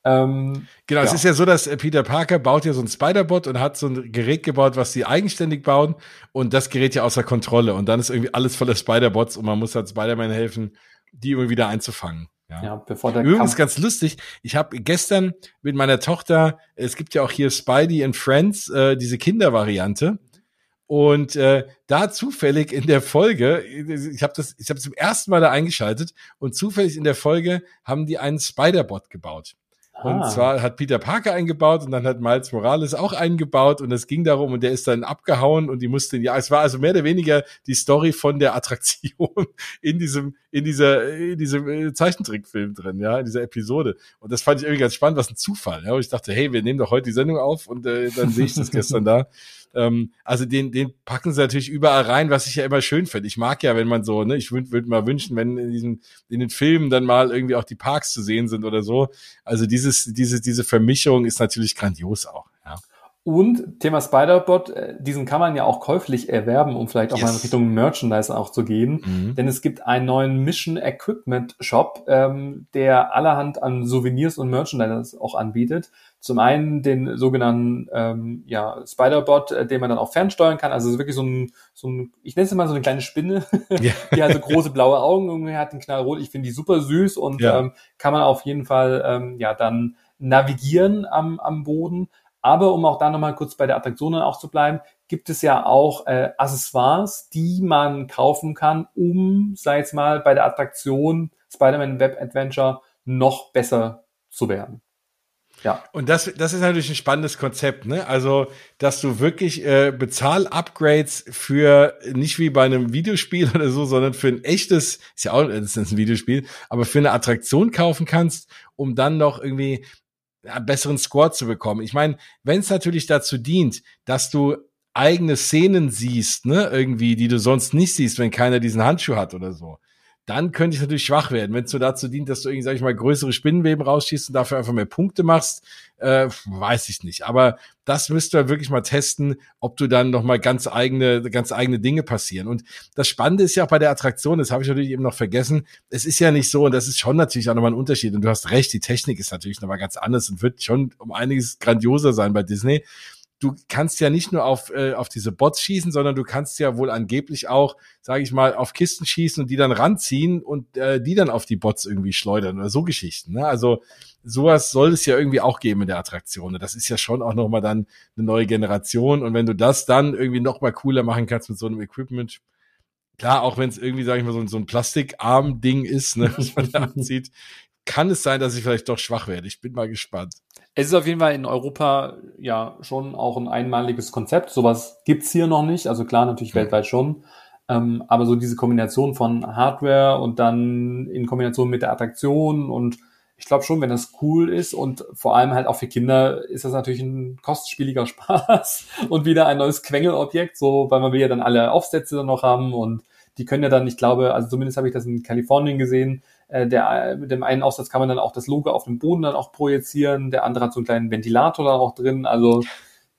Ähm, genau, ja. es ist ja so, dass äh, Peter Parker baut ja so ein Spider-Bot und hat so ein Gerät gebaut, was sie eigenständig bauen und das gerät ja außer Kontrolle und dann ist irgendwie alles voller Spider-Bots und man muss halt Spider-Man helfen, die irgendwie wieder einzufangen. Ja. ja, bevor der Übrigens Kampf ganz lustig. Ich habe gestern mit meiner Tochter, es gibt ja auch hier Spidey and Friends, äh, diese Kindervariante. Und äh, da zufällig in der Folge, ich habe das, ich habe zum ersten Mal da eingeschaltet und zufällig in der Folge haben die einen Spider-Bot gebaut. Und ah. zwar hat Peter Parker eingebaut und dann hat Miles Morales auch eingebaut und es ging darum und der ist dann abgehauen und die mussten, ja, es war also mehr oder weniger die Story von der Attraktion in diesem, in dieser, in diesem äh, Zeichentrickfilm drin, ja, in dieser Episode. Und das fand ich irgendwie ganz spannend, was ein Zufall, ja. Und ich dachte, hey, wir nehmen doch heute die Sendung auf und äh, dann sehe ich das gestern da. Ähm, also den, den packen sie natürlich überall rein, was ich ja immer schön finde. Ich mag ja, wenn man so, ne, ich würde würd mal wünschen, wenn in diesen, in den Filmen dann mal irgendwie auch die Parks zu sehen sind oder so. Also dieses, diese, diese Vermischung ist natürlich grandios auch. Und Thema Spider-Bot, äh, diesen kann man ja auch käuflich erwerben, um vielleicht auch yes. mal in Richtung Merchandise auch zu gehen. Mhm. Denn es gibt einen neuen Mission Equipment Shop, ähm, der allerhand an Souvenirs und Merchandise auch anbietet. Zum einen den sogenannten ähm, ja, Spider-Bot, äh, den man dann auch fernsteuern kann. Also wirklich so ein, so ein ich nenne es mal so eine kleine Spinne, ja. die also große blaue Augen irgendwie hat, ein Knallrot. Ich finde die super süß und ja. ähm, kann man auf jeden Fall ähm, ja dann navigieren am, am Boden. Aber um auch da nochmal kurz bei der Attraktionen auch zu bleiben, gibt es ja auch äh, Accessoires, die man kaufen kann, um, sei es mal, bei der Attraktion Spider-Man Web Adventure noch besser zu werden. Ja. Und das, das ist natürlich ein spannendes Konzept, ne? Also, dass du wirklich äh, Bezahl-Upgrades für nicht wie bei einem Videospiel oder so, sondern für ein echtes, ist ja auch das ist ein Videospiel, aber für eine Attraktion kaufen kannst, um dann noch irgendwie einen besseren Score zu bekommen. Ich meine, wenn es natürlich dazu dient, dass du eigene Szenen siehst, ne, irgendwie, die du sonst nicht siehst, wenn keiner diesen Handschuh hat oder so, dann könnte ich natürlich schwach werden. Wenn es so dazu dient, dass du irgendwie, sag ich mal, größere Spinnenweben rausschießt und dafür einfach mehr Punkte machst, äh, weiß ich nicht. Aber das müsst ihr wirklich mal testen, ob du dann noch mal ganz eigene, ganz eigene Dinge passieren. Und das Spannende ist ja auch bei der Attraktion, das habe ich natürlich eben noch vergessen. Es ist ja nicht so, und das ist schon natürlich auch nochmal ein Unterschied. Und du hast recht, die Technik ist natürlich nochmal ganz anders und wird schon um einiges grandioser sein bei Disney du kannst ja nicht nur auf, äh, auf diese Bots schießen, sondern du kannst ja wohl angeblich auch, sage ich mal, auf Kisten schießen und die dann ranziehen und äh, die dann auf die Bots irgendwie schleudern oder so Geschichten. Ne? Also sowas soll es ja irgendwie auch geben in der Attraktion. Das ist ja schon auch nochmal dann eine neue Generation. Und wenn du das dann irgendwie nochmal cooler machen kannst mit so einem Equipment, klar, auch wenn es irgendwie, sage ich mal, so, so ein Plastikarm-Ding ist, ne, was man da anzieht, kann es sein, dass ich vielleicht doch schwach werde. Ich bin mal gespannt. Es ist auf jeden Fall in Europa ja schon auch ein einmaliges Konzept. Sowas gibt's hier noch nicht. Also klar, natürlich mhm. weltweit schon. Ähm, aber so diese Kombination von Hardware und dann in Kombination mit der Attraktion und ich glaube schon, wenn das cool ist und vor allem halt auch für Kinder ist das natürlich ein kostspieliger Spaß und wieder ein neues Quengelobjekt, so, weil man will ja dann alle Aufsätze dann noch haben und die können ja dann, ich glaube, also zumindest habe ich das in Kalifornien gesehen, äh, der, mit dem einen Aufsatz kann man dann auch das Logo auf dem Boden dann auch projizieren, der andere hat so einen kleinen Ventilator da auch drin, also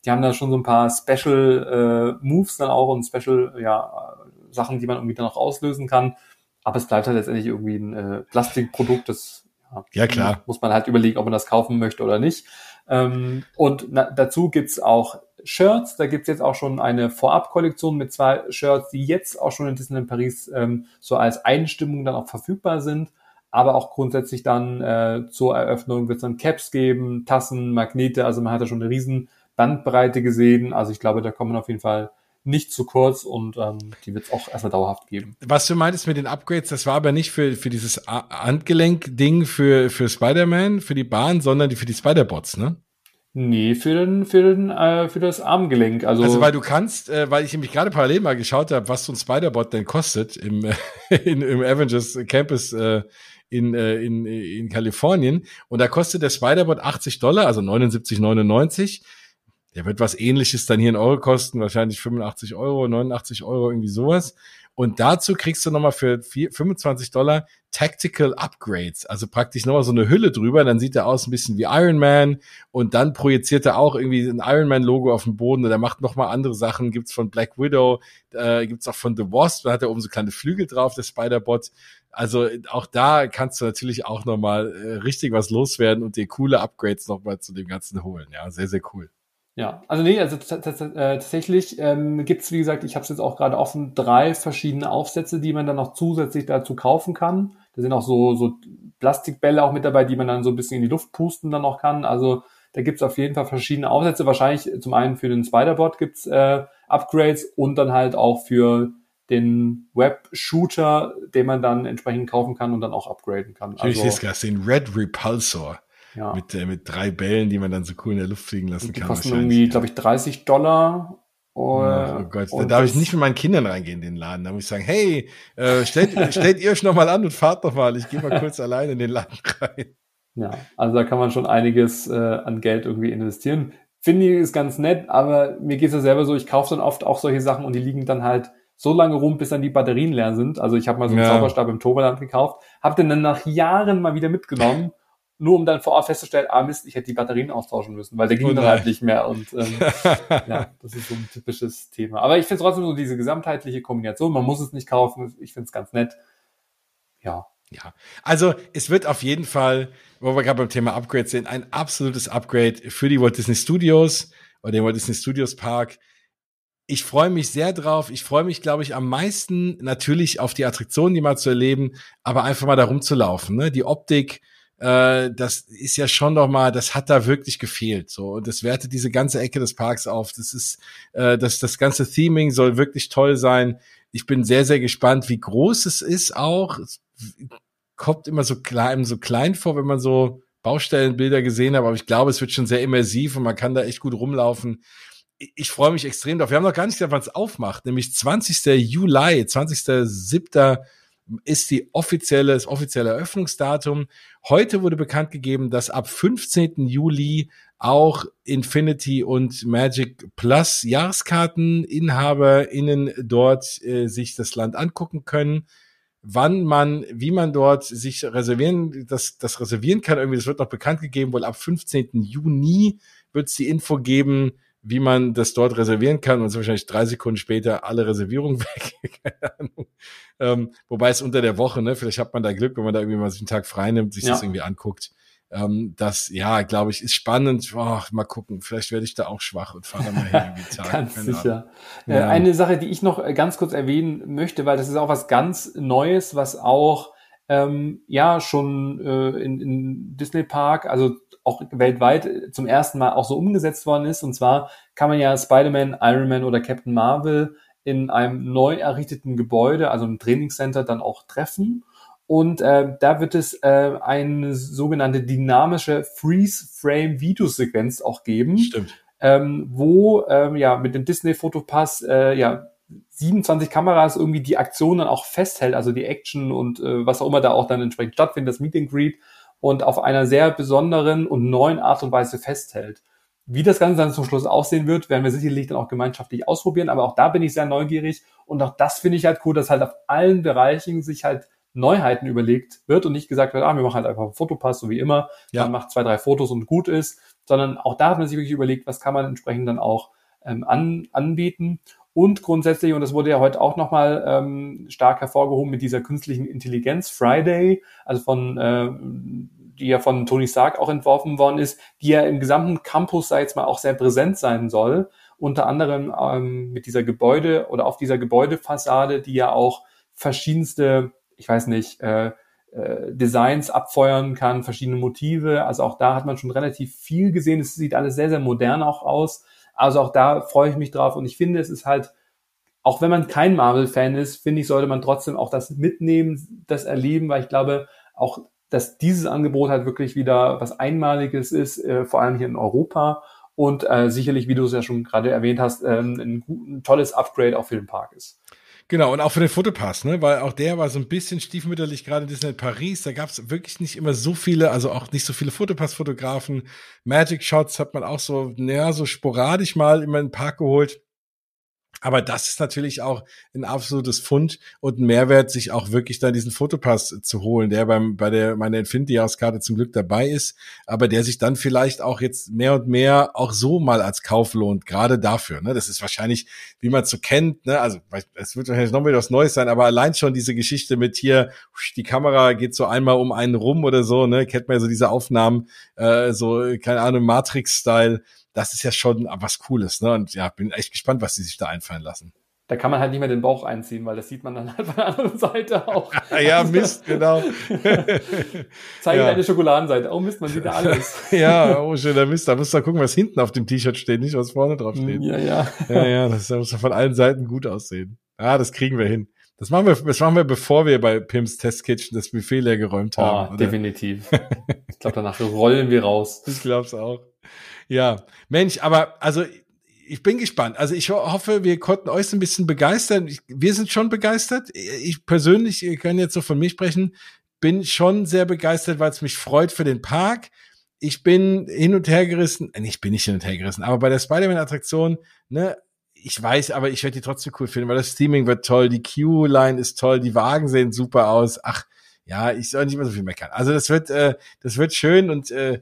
die haben da schon so ein paar Special äh, Moves dann auch und Special, ja, Sachen, die man irgendwie dann auch auslösen kann. Aber es bleibt halt letztendlich irgendwie ein äh, Plastikprodukt, das ja, klar. muss man halt überlegen, ob man das kaufen möchte oder nicht. Ähm, und na, dazu gibt's auch Shirts. Da gibt's jetzt auch schon eine Vorab-Kollektion mit zwei Shirts, die jetzt auch schon in Disneyland Paris ähm, so als Einstimmung dann auch verfügbar sind. Aber auch grundsätzlich dann äh, zur Eröffnung wird es dann Caps geben, Tassen, Magnete. Also man hat ja schon eine riesen Bandbreite gesehen. Also ich glaube, da kommen auf jeden Fall nicht zu kurz und ähm, die wird es auch erstmal dauerhaft geben. Was du meintest mit den Upgrades, das war aber nicht für, für dieses Handgelenk-Ding für, für Spider-Man, für die Bahn, sondern die, für die Spider-Bots, ne? Nee, für den, für den, äh, für das Armgelenk. Also, also weil du kannst, äh, weil ich nämlich gerade parallel mal geschaut habe, was so ein Spider-Bot denn kostet im, äh, in, im Avengers Campus äh, in, äh, in, in Kalifornien. Und da kostet der Spider-Bot 80 Dollar, also 79,99 der wird was ähnliches dann hier in Euro kosten, wahrscheinlich 85 Euro, 89 Euro, irgendwie sowas. Und dazu kriegst du nochmal für 25 Dollar Tactical Upgrades, also praktisch nochmal so eine Hülle drüber, dann sieht er aus ein bisschen wie Iron Man. Und dann projiziert er auch irgendwie ein Iron Man Logo auf den Boden. Und er macht nochmal andere Sachen, gibt's von Black Widow, äh, gibt's auch von The Wasp, da hat er oben so kleine Flügel drauf, der Spider-Bot. Also auch da kannst du natürlich auch nochmal äh, richtig was loswerden und dir coole Upgrades nochmal zu dem Ganzen holen. Ja, sehr, sehr cool. Ja, also nee, also äh, tatsächlich ähm, gibt es, wie gesagt, ich habe es jetzt auch gerade offen, drei verschiedene Aufsätze, die man dann noch zusätzlich dazu kaufen kann. Da sind auch so, so Plastikbälle auch mit dabei, die man dann so ein bisschen in die Luft pusten dann noch kann. Also da gibt es auf jeden Fall verschiedene Aufsätze. Wahrscheinlich zum einen für den Spider-Bot gibt's äh, Upgrades und dann halt auch für den Web-Shooter, den man dann entsprechend kaufen kann und dann auch upgraden kann. Also, ich sehe es den Red Repulsor. Ja. Mit, äh, mit drei Bällen, die man dann so cool in der Luft fliegen lassen die kann. Die kosten irgendwie, glaube ich, 30 Dollar. Oh, oh Gott, da darf ich nicht mit meinen Kindern reingehen in den Laden. Da muss ich sagen, hey, äh, stellt, stellt ihr euch noch mal an und fahrt doch mal. Ich gehe mal kurz alleine in den Laden rein. Ja, also da kann man schon einiges äh, an Geld irgendwie investieren. Finde ich ist ganz nett, aber mir geht es ja selber so, ich kaufe dann oft auch solche Sachen und die liegen dann halt so lange rum, bis dann die Batterien leer sind. Also ich habe mal so einen ja. Zauberstab im Toverland gekauft, habe den dann nach Jahren mal wieder mitgenommen nur um dann vor Ort festzustellen, ah Mist, ich hätte die Batterien austauschen müssen, weil der ging oh dann halt nicht mehr. Und ähm, ja, das ist so ein typisches Thema. Aber ich finde trotzdem so diese gesamtheitliche Kombination, man muss es nicht kaufen, ich finde es ganz nett. Ja. Ja, also es wird auf jeden Fall, wo wir gerade beim Thema Upgrade sind, ein absolutes Upgrade für die Walt Disney Studios oder den Walt Disney Studios Park. Ich freue mich sehr drauf. Ich freue mich, glaube ich, am meisten natürlich auf die Attraktionen, die mal zu erleben, aber einfach mal da rumzulaufen. Ne? Die Optik, äh, das ist ja schon noch mal, das hat da wirklich gefehlt. So und das wertet diese ganze Ecke des Parks auf. Das ist, äh, das das ganze Theming soll wirklich toll sein. Ich bin sehr sehr gespannt, wie groß es ist. Auch es kommt immer so klein, so klein vor, wenn man so Baustellenbilder gesehen hat. Aber ich glaube, es wird schon sehr immersiv und man kann da echt gut rumlaufen ich freue mich extrem drauf. Wir haben noch gar nicht gesagt, wann es aufmacht, nämlich 20. Juli, 20.07 ist die offizielle, das offizielle Eröffnungsdatum. Heute wurde bekannt gegeben, dass ab 15. Juli auch Infinity und Magic Plus JahreskarteninhaberInnen dort äh, sich das Land angucken können. Wann man, wie man dort sich reservieren, das, das reservieren kann, irgendwie, das wird noch bekannt gegeben, wohl ab 15. Juni wird es die Info geben, wie man das dort reservieren kann und so wahrscheinlich drei Sekunden später alle Reservierungen weg. Keine Ahnung. Ähm, wobei es unter der Woche, ne, vielleicht hat man da Glück, wenn man da irgendwie mal sich einen Tag frei nimmt, sich ja. das irgendwie anguckt. Ähm, das, ja, glaube ich, ist spannend. Oh, mal gucken, vielleicht werde ich da auch schwach und fahre mal hin ganz sicher. Äh, ja. eine Sache, die ich noch äh, ganz kurz erwähnen möchte, weil das ist auch was ganz Neues, was auch ähm, ja schon äh, in, in Disney Park, also auch weltweit zum ersten Mal auch so umgesetzt worden ist. Und zwar kann man ja Spider-Man, Iron Man oder Captain Marvel in einem neu errichteten Gebäude, also im Trainingscenter, dann auch treffen. Und äh, da wird es äh, eine sogenannte dynamische Freeze-Frame-Videosequenz auch geben. Stimmt. Ähm, wo ähm, ja mit dem Disney-Fotopass äh, ja 27 Kameras irgendwie die Aktion dann auch festhält, also die Action und äh, was auch immer da auch dann entsprechend stattfindet, das Meet and Greet und auf einer sehr besonderen und neuen Art und Weise festhält. Wie das Ganze dann zum Schluss aussehen wird, werden wir sicherlich dann auch gemeinschaftlich ausprobieren, aber auch da bin ich sehr neugierig und auch das finde ich halt cool, dass halt auf allen Bereichen sich halt Neuheiten überlegt wird und nicht gesagt wird, ah, wir machen halt einfach einen Fotopass, so wie immer, ja. man macht zwei, drei Fotos und gut ist, sondern auch da hat man sich wirklich überlegt, was kann man entsprechend dann auch ähm, an, anbieten. Und grundsätzlich, und das wurde ja heute auch nochmal ähm, stark hervorgehoben mit dieser künstlichen Intelligenz Friday, also von äh, die ja von Tony Stark auch entworfen worden ist, die ja im gesamten Campus, sei jetzt mal, auch sehr präsent sein soll. Unter anderem ähm, mit dieser Gebäude oder auf dieser Gebäudefassade, die ja auch verschiedenste, ich weiß nicht, äh, äh, Designs abfeuern kann, verschiedene Motive. Also auch da hat man schon relativ viel gesehen. Es sieht alles sehr, sehr modern auch aus. Also auch da freue ich mich drauf und ich finde, es ist halt, auch wenn man kein Marvel-Fan ist, finde ich, sollte man trotzdem auch das mitnehmen, das erleben, weil ich glaube, auch, dass dieses Angebot halt wirklich wieder was Einmaliges ist, äh, vor allem hier in Europa und äh, sicherlich, wie du es ja schon gerade erwähnt hast, äh, ein, ein tolles Upgrade auch für den Park ist. Genau, und auch für den Fotopass, ne? Weil auch der war so ein bisschen stiefmütterlich, gerade in Disneyland Paris. Da gab es wirklich nicht immer so viele, also auch nicht so viele Fotopass-Fotografen. Magic Shots hat man auch so, naja, so sporadisch mal immer in den Park geholt. Aber das ist natürlich auch ein absolutes Fund und ein Mehrwert, sich auch wirklich dann diesen Fotopass zu holen, der beim, bei der, meiner Infinity-Jahreskarte zum Glück dabei ist, aber der sich dann vielleicht auch jetzt mehr und mehr auch so mal als Kauf lohnt, gerade dafür. Ne? Das ist wahrscheinlich, wie man es so kennt, ne? also es wird wahrscheinlich noch wieder was Neues sein, aber allein schon diese Geschichte mit hier, die Kamera geht so einmal um einen rum oder so, ne? kennt man ja so diese Aufnahmen, äh, so, keine Ahnung, Matrix-Style, das ist ja schon was Cooles, ne? Und ja, bin echt gespannt, was die sich da einfallen lassen. Da kann man halt nicht mehr den Bauch einziehen, weil das sieht man dann halt von der anderen Seite auch. ja, Mist, genau. Zeige ja. eine Schokoladenseite. Oh Mist, man sieht da alles. ja, oh schöner Mist. Da musst du gucken, was hinten auf dem T-Shirt steht, nicht was vorne drauf steht. Ja, ja. ja, ja, das muss von allen Seiten gut aussehen. Ja, das kriegen wir hin. Das machen wir, das machen wir, bevor wir bei Pims Test Kitchen das Buffet leer geräumt haben. Oh, definitiv. ich glaube, danach rollen wir raus. Ich glaube es auch. Ja, Mensch, aber also ich bin gespannt. Also ich hoffe, wir konnten euch ein bisschen begeistern. Wir sind schon begeistert. Ich persönlich, ihr könnt jetzt so von mir sprechen, bin schon sehr begeistert, weil es mich freut für den Park. Ich bin hin und her gerissen, äh, ich bin nicht hin und her gerissen, aber bei der Spider-Man-Attraktion, ne, ich weiß, aber ich werde die trotzdem cool finden, weil das Steaming wird toll, die Q-Line ist toll, die Wagen sehen super aus. Ach, ja, ich soll nicht mehr so viel meckern. Also das wird, äh, das wird schön und äh,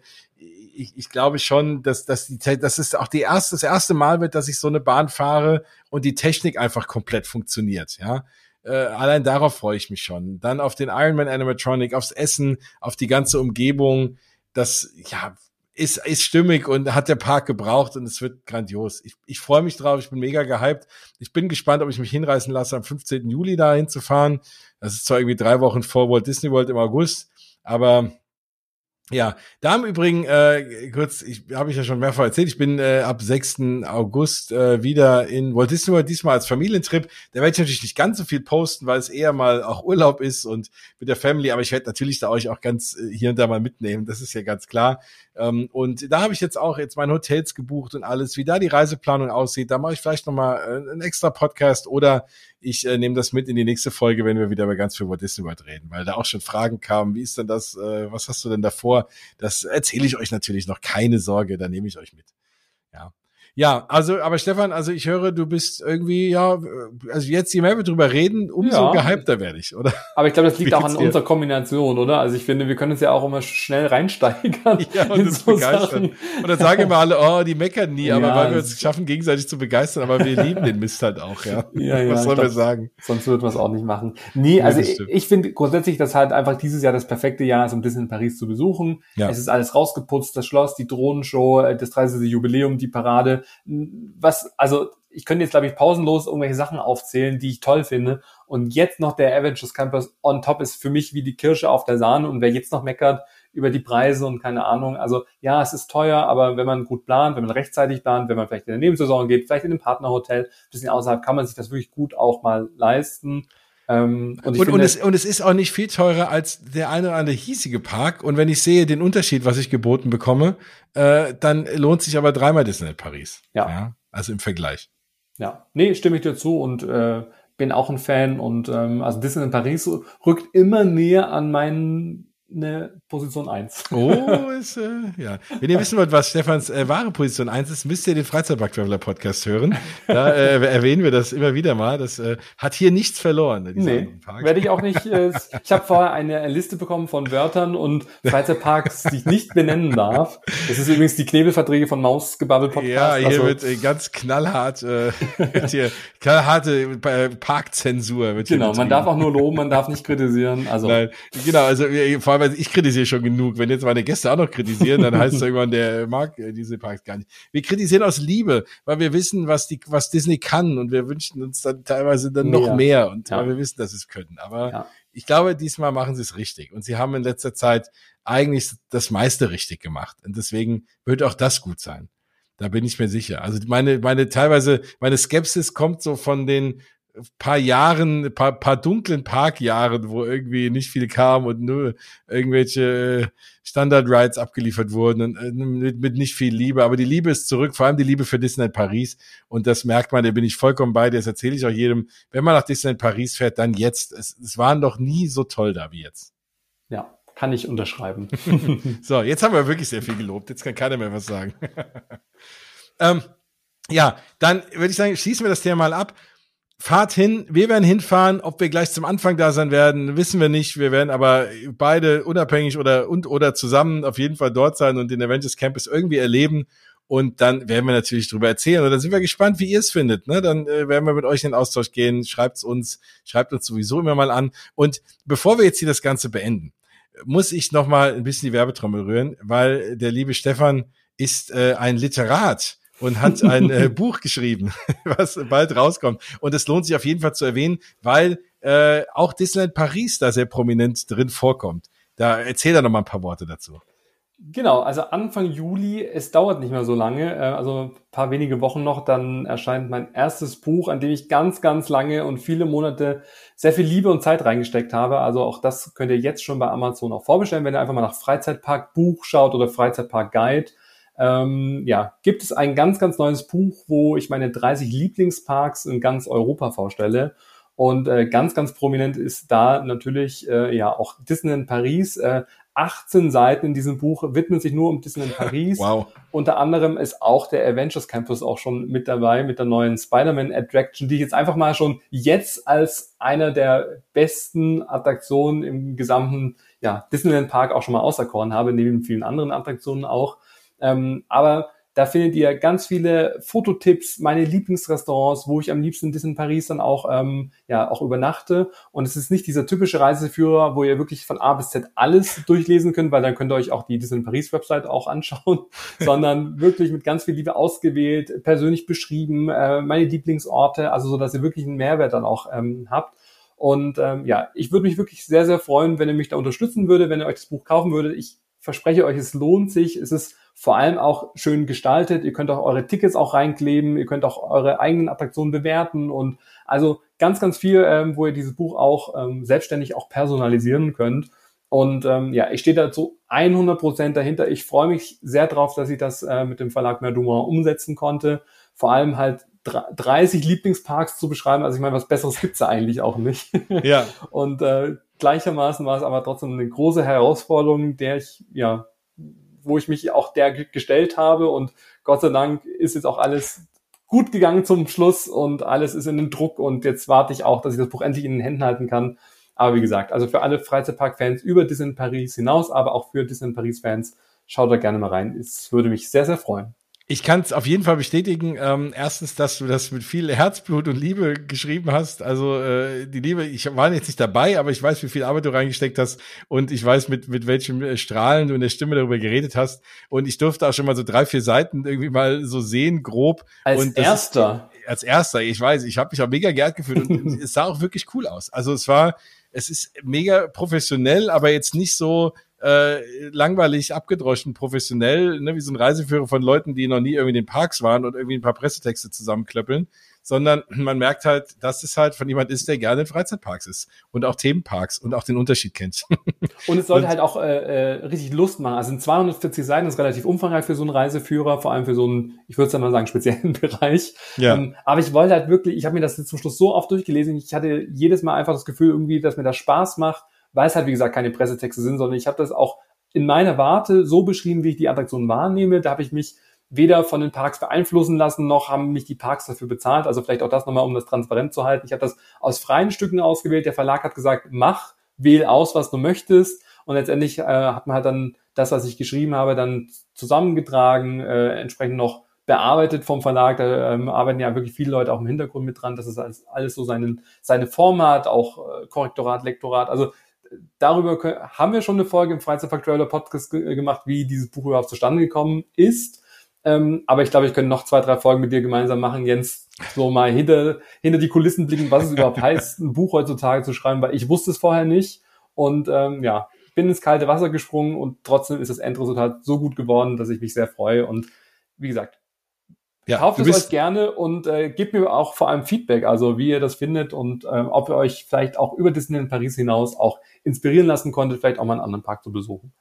ich, ich glaube schon, dass, dass die, das ist auch die erste, das erste Mal wird, dass ich so eine Bahn fahre und die Technik einfach komplett funktioniert, ja. Äh, allein darauf freue ich mich schon. Dann auf den Ironman Animatronic, aufs Essen, auf die ganze Umgebung. Das, ja, ist, ist stimmig und hat der Park gebraucht und es wird grandios. Ich, ich freue mich drauf, ich bin mega gehypt. Ich bin gespannt, ob ich mich hinreißen lasse, am 15. Juli da hinzufahren. Das ist zwar irgendwie drei Wochen vor Walt Disney World im August, aber ja, da im Übrigen, äh, kurz, ich habe ich ja schon mehrfach erzählt, ich bin äh, ab 6. August äh, wieder in Walt Disney World, diesmal als Familientrip. Da werde ich natürlich nicht ganz so viel posten, weil es eher mal auch Urlaub ist und mit der Family, aber ich werde natürlich da euch auch ganz äh, hier und da mal mitnehmen, das ist ja ganz klar. Ähm, und da habe ich jetzt auch jetzt meine Hotels gebucht und alles, wie da die Reiseplanung aussieht. Da mache ich vielleicht nochmal äh, einen extra Podcast oder ich äh, nehme das mit in die nächste Folge, wenn wir wieder über ganz viel Walt Disney World reden, weil da auch schon Fragen kamen, wie ist denn das, äh, was hast du denn davor? Das erzähle ich euch natürlich noch, keine Sorge, da nehme ich euch mit. Ja. Ja, also, aber Stefan, also ich höre, du bist irgendwie, ja, also jetzt, je mehr wir drüber reden, umso ja. gehypter werde ich, oder? Aber ich glaube, das liegt auch an dir? unserer Kombination, oder? Also ich finde, wir können uns ja auch immer schnell reinsteigern. Ja, und uns so begeistern. Und dann sagen immer alle, oh, die meckern nie, aber ja, weil wir uns schaffen, gegenseitig zu begeistern, aber wir lieben den Mist halt auch, ja. ja, ja Was sollen wir sagen? Sonst würden wir es auch nicht machen. Nee, also ich, ich finde grundsätzlich, dass halt einfach dieses Jahr das perfekte Jahr ist, um Disney in Paris zu besuchen. Ja. Es ist alles rausgeputzt, das Schloss, die Drohnenshow, äh, das 30. Jubiläum, die Parade was, also ich könnte jetzt, glaube ich, pausenlos irgendwelche Sachen aufzählen, die ich toll finde. Und jetzt noch der Avengers Campus on top ist für mich wie die Kirsche auf der Sahne. Und wer jetzt noch meckert über die Preise und keine Ahnung, also ja, es ist teuer, aber wenn man gut plant, wenn man rechtzeitig plant, wenn man vielleicht in der Nebensaison geht, vielleicht in einem Partnerhotel, bisschen außerhalb, kann man sich das wirklich gut auch mal leisten. Ähm, und, und, finde, und, es, und es ist auch nicht viel teurer als der eine oder andere hiesige Park. Und wenn ich sehe den Unterschied, was ich geboten bekomme, äh, dann lohnt sich aber dreimal Disneyland Paris. Ja. ja. Also im Vergleich. Ja, nee, stimme ich dir zu und äh, bin auch ein Fan. Und ähm, also Disneyland Paris rückt immer näher an meinen eine Position 1. Oh, ist, äh, ja. Wenn ihr wissen wollt, was Stefans äh, wahre Position 1 ist, müsst ihr den Freizeitpark-Traveler Podcast hören. Da äh, erwähnen wir das immer wieder mal. Das äh, hat hier nichts verloren. Nee, werde ich auch nicht. Äh, ich habe vorher eine Liste bekommen von Wörtern und Freizeitparks, die ich nicht benennen darf. Das ist übrigens die Knebelverträge von Mausgebabbel Podcast. Ja, hier also, wird äh, ganz knallhart, äh, wird hier knallharte äh, Parkzensur. Wird genau, man darf auch nur loben, man darf nicht kritisieren. Also. Nein, genau, also vor teilweise, ich kritisiere schon genug. Wenn jetzt meine Gäste auch noch kritisieren, dann heißt es irgendwann, der mag diese Parks gar nicht. Wir kritisieren aus Liebe, weil wir wissen, was die, was Disney kann und wir wünschen uns dann teilweise dann noch mehr und ja. weil wir wissen, dass sie es können. Aber ja. ich glaube, diesmal machen sie es richtig und sie haben in letzter Zeit eigentlich das meiste richtig gemacht und deswegen wird auch das gut sein. Da bin ich mir sicher. Also meine, meine teilweise, meine Skepsis kommt so von den paar Jahren, paar, paar dunklen Parkjahren, wo irgendwie nicht viel kam und nur irgendwelche äh, Standard Rides abgeliefert wurden und äh, mit, mit nicht viel Liebe. Aber die Liebe ist zurück, vor allem die Liebe für Disneyland Paris. Und das merkt man, da bin ich vollkommen bei dir. Das erzähle ich auch jedem. Wenn man nach Disneyland Paris fährt, dann jetzt. Es, es waren doch nie so toll da wie jetzt. Ja, kann ich unterschreiben. so, jetzt haben wir wirklich sehr viel gelobt. Jetzt kann keiner mehr was sagen. ähm, ja, dann würde ich sagen, schließen wir das Thema mal ab fahrt hin, wir werden hinfahren, ob wir gleich zum Anfang da sein werden, wissen wir nicht. Wir werden aber beide unabhängig oder und oder zusammen auf jeden Fall dort sein und den Avengers Campus irgendwie erleben. Und dann werden wir natürlich drüber erzählen. Und dann sind wir gespannt, wie ihr es findet. Ne? Dann äh, werden wir mit euch in den Austausch gehen. Schreibt's uns, schreibt uns sowieso immer mal an. Und bevor wir jetzt hier das Ganze beenden, muss ich noch mal ein bisschen die Werbetrommel rühren, weil der liebe Stefan ist äh, ein Literat und hat ein äh, Buch geschrieben, was bald rauskommt. Und es lohnt sich auf jeden Fall zu erwähnen, weil äh, auch Disneyland Paris da sehr prominent drin vorkommt. Da erzähl da noch mal ein paar Worte dazu. Genau, also Anfang Juli, es dauert nicht mehr so lange, äh, also ein paar wenige Wochen noch, dann erscheint mein erstes Buch, an dem ich ganz, ganz lange und viele Monate sehr viel Liebe und Zeit reingesteckt habe. Also auch das könnt ihr jetzt schon bei Amazon auch vorbestellen, wenn ihr einfach mal nach Freizeitpark Buch schaut oder Freizeitpark Guide ähm, ja, gibt es ein ganz, ganz neues Buch, wo ich meine 30 Lieblingsparks in ganz Europa vorstelle. Und äh, ganz, ganz prominent ist da natürlich äh, ja auch Disneyland Paris. Äh, 18 Seiten in diesem Buch widmen sich nur um Disneyland Paris. wow. Unter anderem ist auch der Avengers Campus auch schon mit dabei mit der neuen Spider-Man Attraction, die ich jetzt einfach mal schon jetzt als einer der besten Attraktionen im gesamten ja, Disneyland Park auch schon mal auserkoren habe, neben vielen anderen Attraktionen auch. Ähm, aber da findet ihr ganz viele Fototipps, meine Lieblingsrestaurants, wo ich am liebsten in Paris dann auch, ähm, ja, auch übernachte. Und es ist nicht dieser typische Reiseführer, wo ihr wirklich von A bis Z alles durchlesen könnt, weil dann könnt ihr euch auch die Disney Paris Website auch anschauen, sondern wirklich mit ganz viel Liebe ausgewählt, persönlich beschrieben, äh, meine Lieblingsorte, also so, dass ihr wirklich einen Mehrwert dann auch ähm, habt. Und ähm, ja, ich würde mich wirklich sehr, sehr freuen, wenn ihr mich da unterstützen würde, wenn ihr euch das Buch kaufen würdet. Ich verspreche euch, es lohnt sich. Es ist vor allem auch schön gestaltet. Ihr könnt auch eure Tickets auch reinkleben, ihr könnt auch eure eigenen Attraktionen bewerten und also ganz, ganz viel, ähm, wo ihr dieses Buch auch ähm, selbstständig auch personalisieren könnt. Und ähm, ja, ich stehe dazu 100 Prozent dahinter. Ich freue mich sehr drauf, dass ich das äh, mit dem Verlag Merduma umsetzen konnte. Vor allem halt 30 Lieblingsparks zu beschreiben. Also ich meine, was Besseres gibt's ja eigentlich auch nicht. Ja. Und äh, gleichermaßen war es aber trotzdem eine große Herausforderung, der ich ja wo ich mich auch der gestellt habe und Gott sei Dank ist jetzt auch alles gut gegangen zum Schluss und alles ist in den Druck und jetzt warte ich auch, dass ich das Buch endlich in den Händen halten kann. Aber wie gesagt, also für alle Freizeitpark-Fans über Disney Paris hinaus, aber auch für Disney Paris-Fans, schaut da gerne mal rein. Es würde mich sehr, sehr freuen. Ich kann es auf jeden Fall bestätigen. Ähm, erstens, dass du das mit viel Herzblut und Liebe geschrieben hast. Also äh, die Liebe, ich war jetzt nicht dabei, aber ich weiß, wie viel Arbeit du reingesteckt hast und ich weiß, mit, mit welchem äh, Strahlen du in der Stimme darüber geredet hast. Und ich durfte auch schon mal so drei, vier Seiten irgendwie mal so sehen, grob. Als und erster. Ist, als erster, ich weiß, ich habe mich auch mega geehrt gefühlt und es sah auch wirklich cool aus. Also es war, es ist mega professionell, aber jetzt nicht so äh, langweilig abgedroschen, professionell, ne, wie so ein Reiseführer von Leuten, die noch nie irgendwie in den Parks waren und irgendwie ein paar Pressetexte zusammenklöppeln, sondern man merkt halt, dass es halt von jemand ist, der gerne in Freizeitparks ist und auch Themenparks und auch den Unterschied kennt. Und es sollte und, halt auch äh, äh, richtig Lust machen. Also in 240 Seiten ist relativ umfangreich für so einen Reiseführer, vor allem für so einen, ich würde es mal sagen, speziellen Bereich. Ja. Ähm, aber ich wollte halt wirklich, ich habe mir das jetzt zum Schluss so oft durchgelesen, ich hatte jedes Mal einfach das Gefühl irgendwie, dass mir das Spaß macht weil es halt, wie gesagt, keine Pressetexte sind, sondern ich habe das auch in meiner Warte so beschrieben, wie ich die Attraktion wahrnehme. Da habe ich mich weder von den Parks beeinflussen lassen, noch haben mich die Parks dafür bezahlt. Also vielleicht auch das nochmal, um das transparent zu halten. Ich habe das aus freien Stücken ausgewählt. Der Verlag hat gesagt, mach, wähl aus, was du möchtest. Und letztendlich äh, hat man halt dann das, was ich geschrieben habe, dann zusammengetragen, äh, entsprechend noch bearbeitet vom Verlag. Da ähm, arbeiten ja wirklich viele Leute auch im Hintergrund mit dran, dass es alles, alles so seinen, seine Form hat, auch äh, Korrektorat, Lektorat. Also darüber können, haben wir schon eine Folge im Freizeitpark Trailer Podcast ge gemacht, wie dieses Buch überhaupt zustande gekommen ist. Ähm, aber ich glaube, ich könnte noch zwei, drei Folgen mit dir gemeinsam machen, Jens, so mal hinter, hinter die Kulissen blicken, was es überhaupt heißt, ein Buch heutzutage zu schreiben, weil ich wusste es vorher nicht. Und ähm, ja, bin ins kalte Wasser gesprungen und trotzdem ist das Endresultat so gut geworden, dass ich mich sehr freue. Und wie gesagt, ja, kauft es euch gerne und äh, gebt mir auch vor allem Feedback, also wie ihr das findet und äh, ob ihr euch vielleicht auch über Disney in Paris hinaus auch inspirieren lassen konntet, vielleicht auch mal einen anderen Park zu besuchen.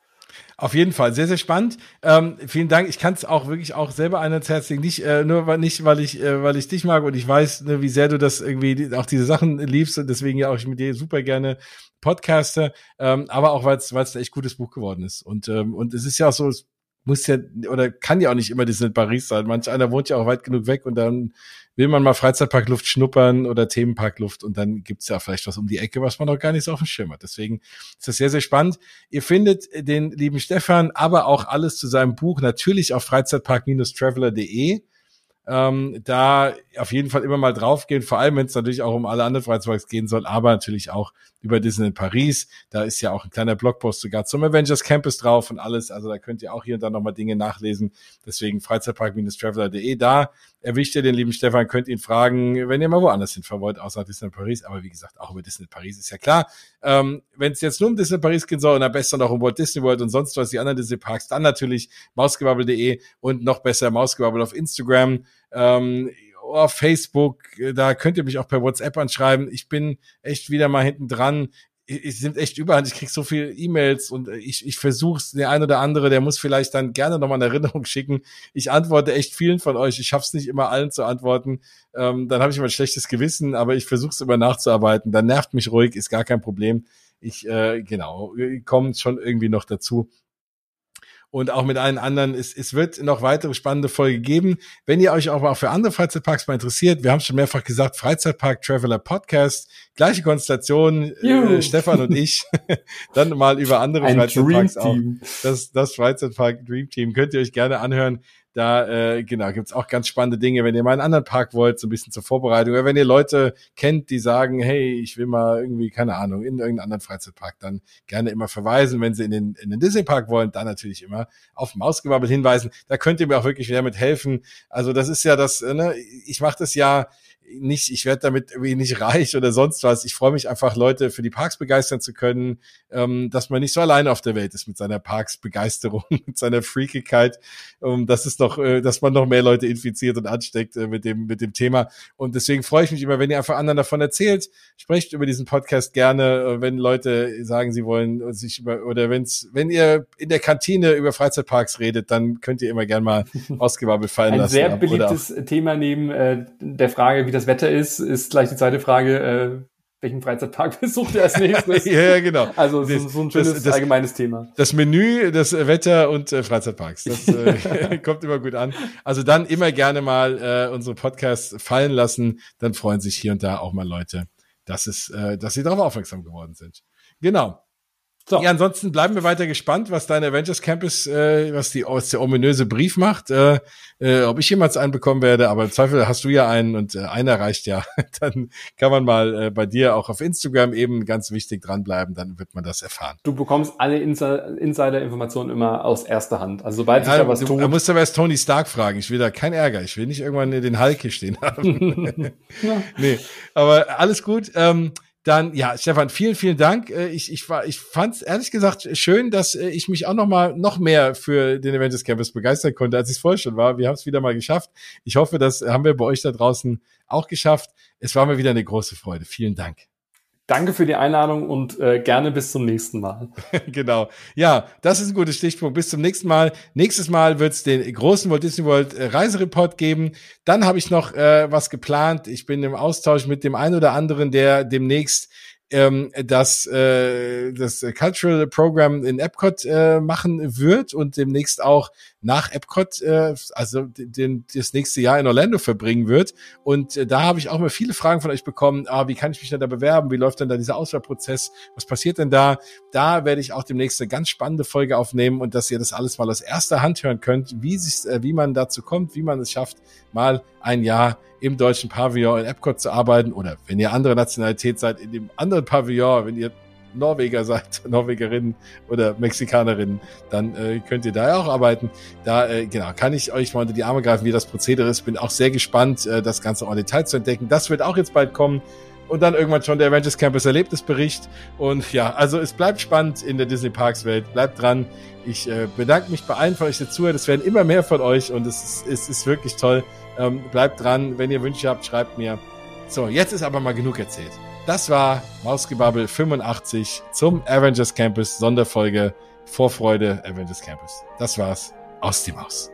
Auf jeden Fall, sehr, sehr spannend. Ähm, vielen Dank. Ich kann es auch wirklich auch selber ans Herz legen. Nicht äh, nur weil nicht, weil ich, äh, weil ich dich mag und ich weiß, ne, wie sehr du das irgendwie auch diese Sachen liebst und deswegen ja auch ich mit dir super gerne podcaste, ähm, aber auch weil es weil es ein echt gutes Buch geworden ist. Und ähm, und es ist ja auch so, es muss ja oder kann ja auch nicht immer Disneyland Paris sein. Manch einer wohnt ja auch weit genug weg und dann will man mal Freizeitparkluft schnuppern oder Themenparkluft und dann gibt's ja vielleicht was um die Ecke, was man noch gar nicht so auf dem Schirm hat. Deswegen ist das sehr, sehr spannend. Ihr findet den lieben Stefan, aber auch alles zu seinem Buch natürlich auf freizeitpark-traveler.de ähm, da auf jeden Fall immer mal draufgehen, vor allem wenn es natürlich auch um alle anderen Freizeitparks gehen soll, aber natürlich auch über Disney in Paris. Da ist ja auch ein kleiner Blogpost sogar zum Avengers Campus drauf und alles. Also da könnt ihr auch hier und da nochmal Dinge nachlesen. Deswegen freizeitpark-traveler.de. Da erwischt ihr den lieben Stefan, könnt ihn fragen, wenn ihr mal woanders hinfahren wollt, außer Disney Paris. Aber wie gesagt, auch über Disney Paris ist ja klar. Ähm, wenn es jetzt nur um Disney Paris gehen soll und am besten noch um Walt Disney World und sonst was, die anderen Disney Parks, dann natürlich mausgewabbel.de und noch besser mausgewabbel auf Instagram. Ähm, auf Facebook, da könnt ihr mich auch per WhatsApp anschreiben. Ich bin echt wieder mal hinten dran ich sind echt überall. Ich krieg so viele E-Mails und ich, ich versuch's, der ein oder andere, der muss vielleicht dann gerne nochmal eine Erinnerung schicken. Ich antworte echt vielen von euch. Ich schaff's nicht immer allen zu antworten. Ähm, dann habe ich immer ein schlechtes Gewissen, aber ich versuch's immer nachzuarbeiten. Dann nervt mich ruhig, ist gar kein Problem. Ich, äh, genau, komme schon irgendwie noch dazu und auch mit allen anderen. Es, es wird noch weitere spannende Folge geben. Wenn ihr euch auch mal für andere Freizeitparks mal interessiert, wir haben schon mehrfach gesagt, Freizeitpark Traveler Podcast, gleiche Konstellation, äh, Stefan und ich, dann mal über andere Ein Freizeitparks auch. Das, das Freizeitpark Dream Team könnt ihr euch gerne anhören. Da äh, genau gibt's auch ganz spannende Dinge, wenn ihr mal einen anderen Park wollt, so ein bisschen zur Vorbereitung. Oder wenn ihr Leute kennt, die sagen, hey, ich will mal irgendwie, keine Ahnung, in irgendeinen anderen Freizeitpark, dann gerne immer verweisen. Wenn sie in den, in den Disney-Park wollen, dann natürlich immer auf Mausgebabbel hinweisen. Da könnt ihr mir auch wirklich wieder mit helfen. Also das ist ja das, ne, ich mache das ja nicht, ich werde damit irgendwie nicht reich oder sonst was. Ich freue mich einfach, Leute für die Parks begeistern zu können, ähm, dass man nicht so alleine auf der Welt ist mit seiner Parks-Begeisterung, mit seiner Freakigkeit. Um, das ist doch, äh, dass man noch mehr Leute infiziert und ansteckt äh, mit dem mit dem Thema. Und deswegen freue ich mich immer, wenn ihr einfach anderen davon erzählt. Sprecht über diesen Podcast gerne, äh, wenn Leute sagen, sie wollen sich über oder wenn's, wenn ihr in der Kantine über Freizeitparks redet, dann könnt ihr immer gerne mal ausgewabbelt fallen Ein lassen. Ein sehr beliebtes Thema neben äh, der Frage, wie das Wetter ist, ist gleich die zweite Frage, äh, welchen Freizeitpark besucht ihr als nächstes? ja, genau. Also das, so, so ein schönes das, das, allgemeines Thema. Das Menü, das Wetter und äh, Freizeitparks, das äh, kommt immer gut an. Also dann immer gerne mal äh, unsere Podcasts fallen lassen, dann freuen sich hier und da auch mal Leute, dass es, äh, dass sie darauf aufmerksam geworden sind. Genau. So. Ja, ansonsten bleiben wir weiter gespannt, was dein Avengers Campus, äh, was, die, was der ominöse Brief macht. Äh, äh, ob ich jemals einen bekommen werde, aber im Zweifel hast du ja einen und äh, einer reicht ja. Dann kann man mal äh, bei dir auch auf Instagram eben ganz wichtig dranbleiben, dann wird man das erfahren. Du bekommst alle Insider-Informationen immer aus erster Hand. Also sobald sich ja, da was tut. Du musst aber erst Tony Stark fragen. Ich will da kein Ärger. Ich will nicht irgendwann den Hulk hier stehen haben. ja. Nee, aber alles gut. Ähm, dann, ja, Stefan, vielen, vielen Dank. Äh, ich, ich, war, ich fand es ehrlich gesagt schön, dass äh, ich mich auch noch mal noch mehr für den Avengers Campus begeistern konnte, als ich es vorher schon war. Wir haben es wieder mal geschafft. Ich hoffe, das haben wir bei euch da draußen auch geschafft. Es war mir wieder eine große Freude. Vielen Dank. Danke für die Einladung und äh, gerne bis zum nächsten Mal. genau. Ja, das ist ein guter Stichpunkt. Bis zum nächsten Mal. Nächstes Mal wird es den großen Walt Disney World äh, Reisereport geben. Dann habe ich noch äh, was geplant. Ich bin im Austausch mit dem einen oder anderen, der demnächst ähm, das, äh, das Cultural Program in Epcot äh, machen wird und demnächst auch nach Epcot, äh, also den, das nächste Jahr in Orlando verbringen wird. Und äh, da habe ich auch mal viele Fragen von euch bekommen. Ah, wie kann ich mich denn da bewerben? Wie läuft denn da dieser Auswahlprozess? Was passiert denn da? Da werde ich auch demnächst eine ganz spannende Folge aufnehmen und dass ihr das alles mal aus erster Hand hören könnt, wie, sich, äh, wie man dazu kommt, wie man es schafft, mal ein Jahr im deutschen Pavillon in Epcot zu arbeiten oder wenn ihr andere Nationalität seid, in dem anderen Pavillon, wenn ihr Norweger seid, Norwegerinnen oder Mexikanerinnen, dann äh, könnt ihr da ja auch arbeiten. Da, äh, genau, kann ich euch mal unter die Arme greifen, wie das Prozedere ist. Bin auch sehr gespannt, äh, das Ganze auch in Detail zu entdecken. Das wird auch jetzt bald kommen und dann irgendwann schon der Avengers Campus Erlebnisbericht. Und ja, also es bleibt spannend in der Disney Parks Welt. Bleibt dran. Ich äh, bedanke mich bei allen von euch, dazu. Es werden immer mehr von euch und es ist, es ist wirklich toll. Ähm, bleibt dran. Wenn ihr Wünsche habt, schreibt mir. So, jetzt ist aber mal genug erzählt. Das war Mausgebabbel 85 zum Avengers Campus Sonderfolge Vorfreude Avengers Campus. Das war's aus die Maus.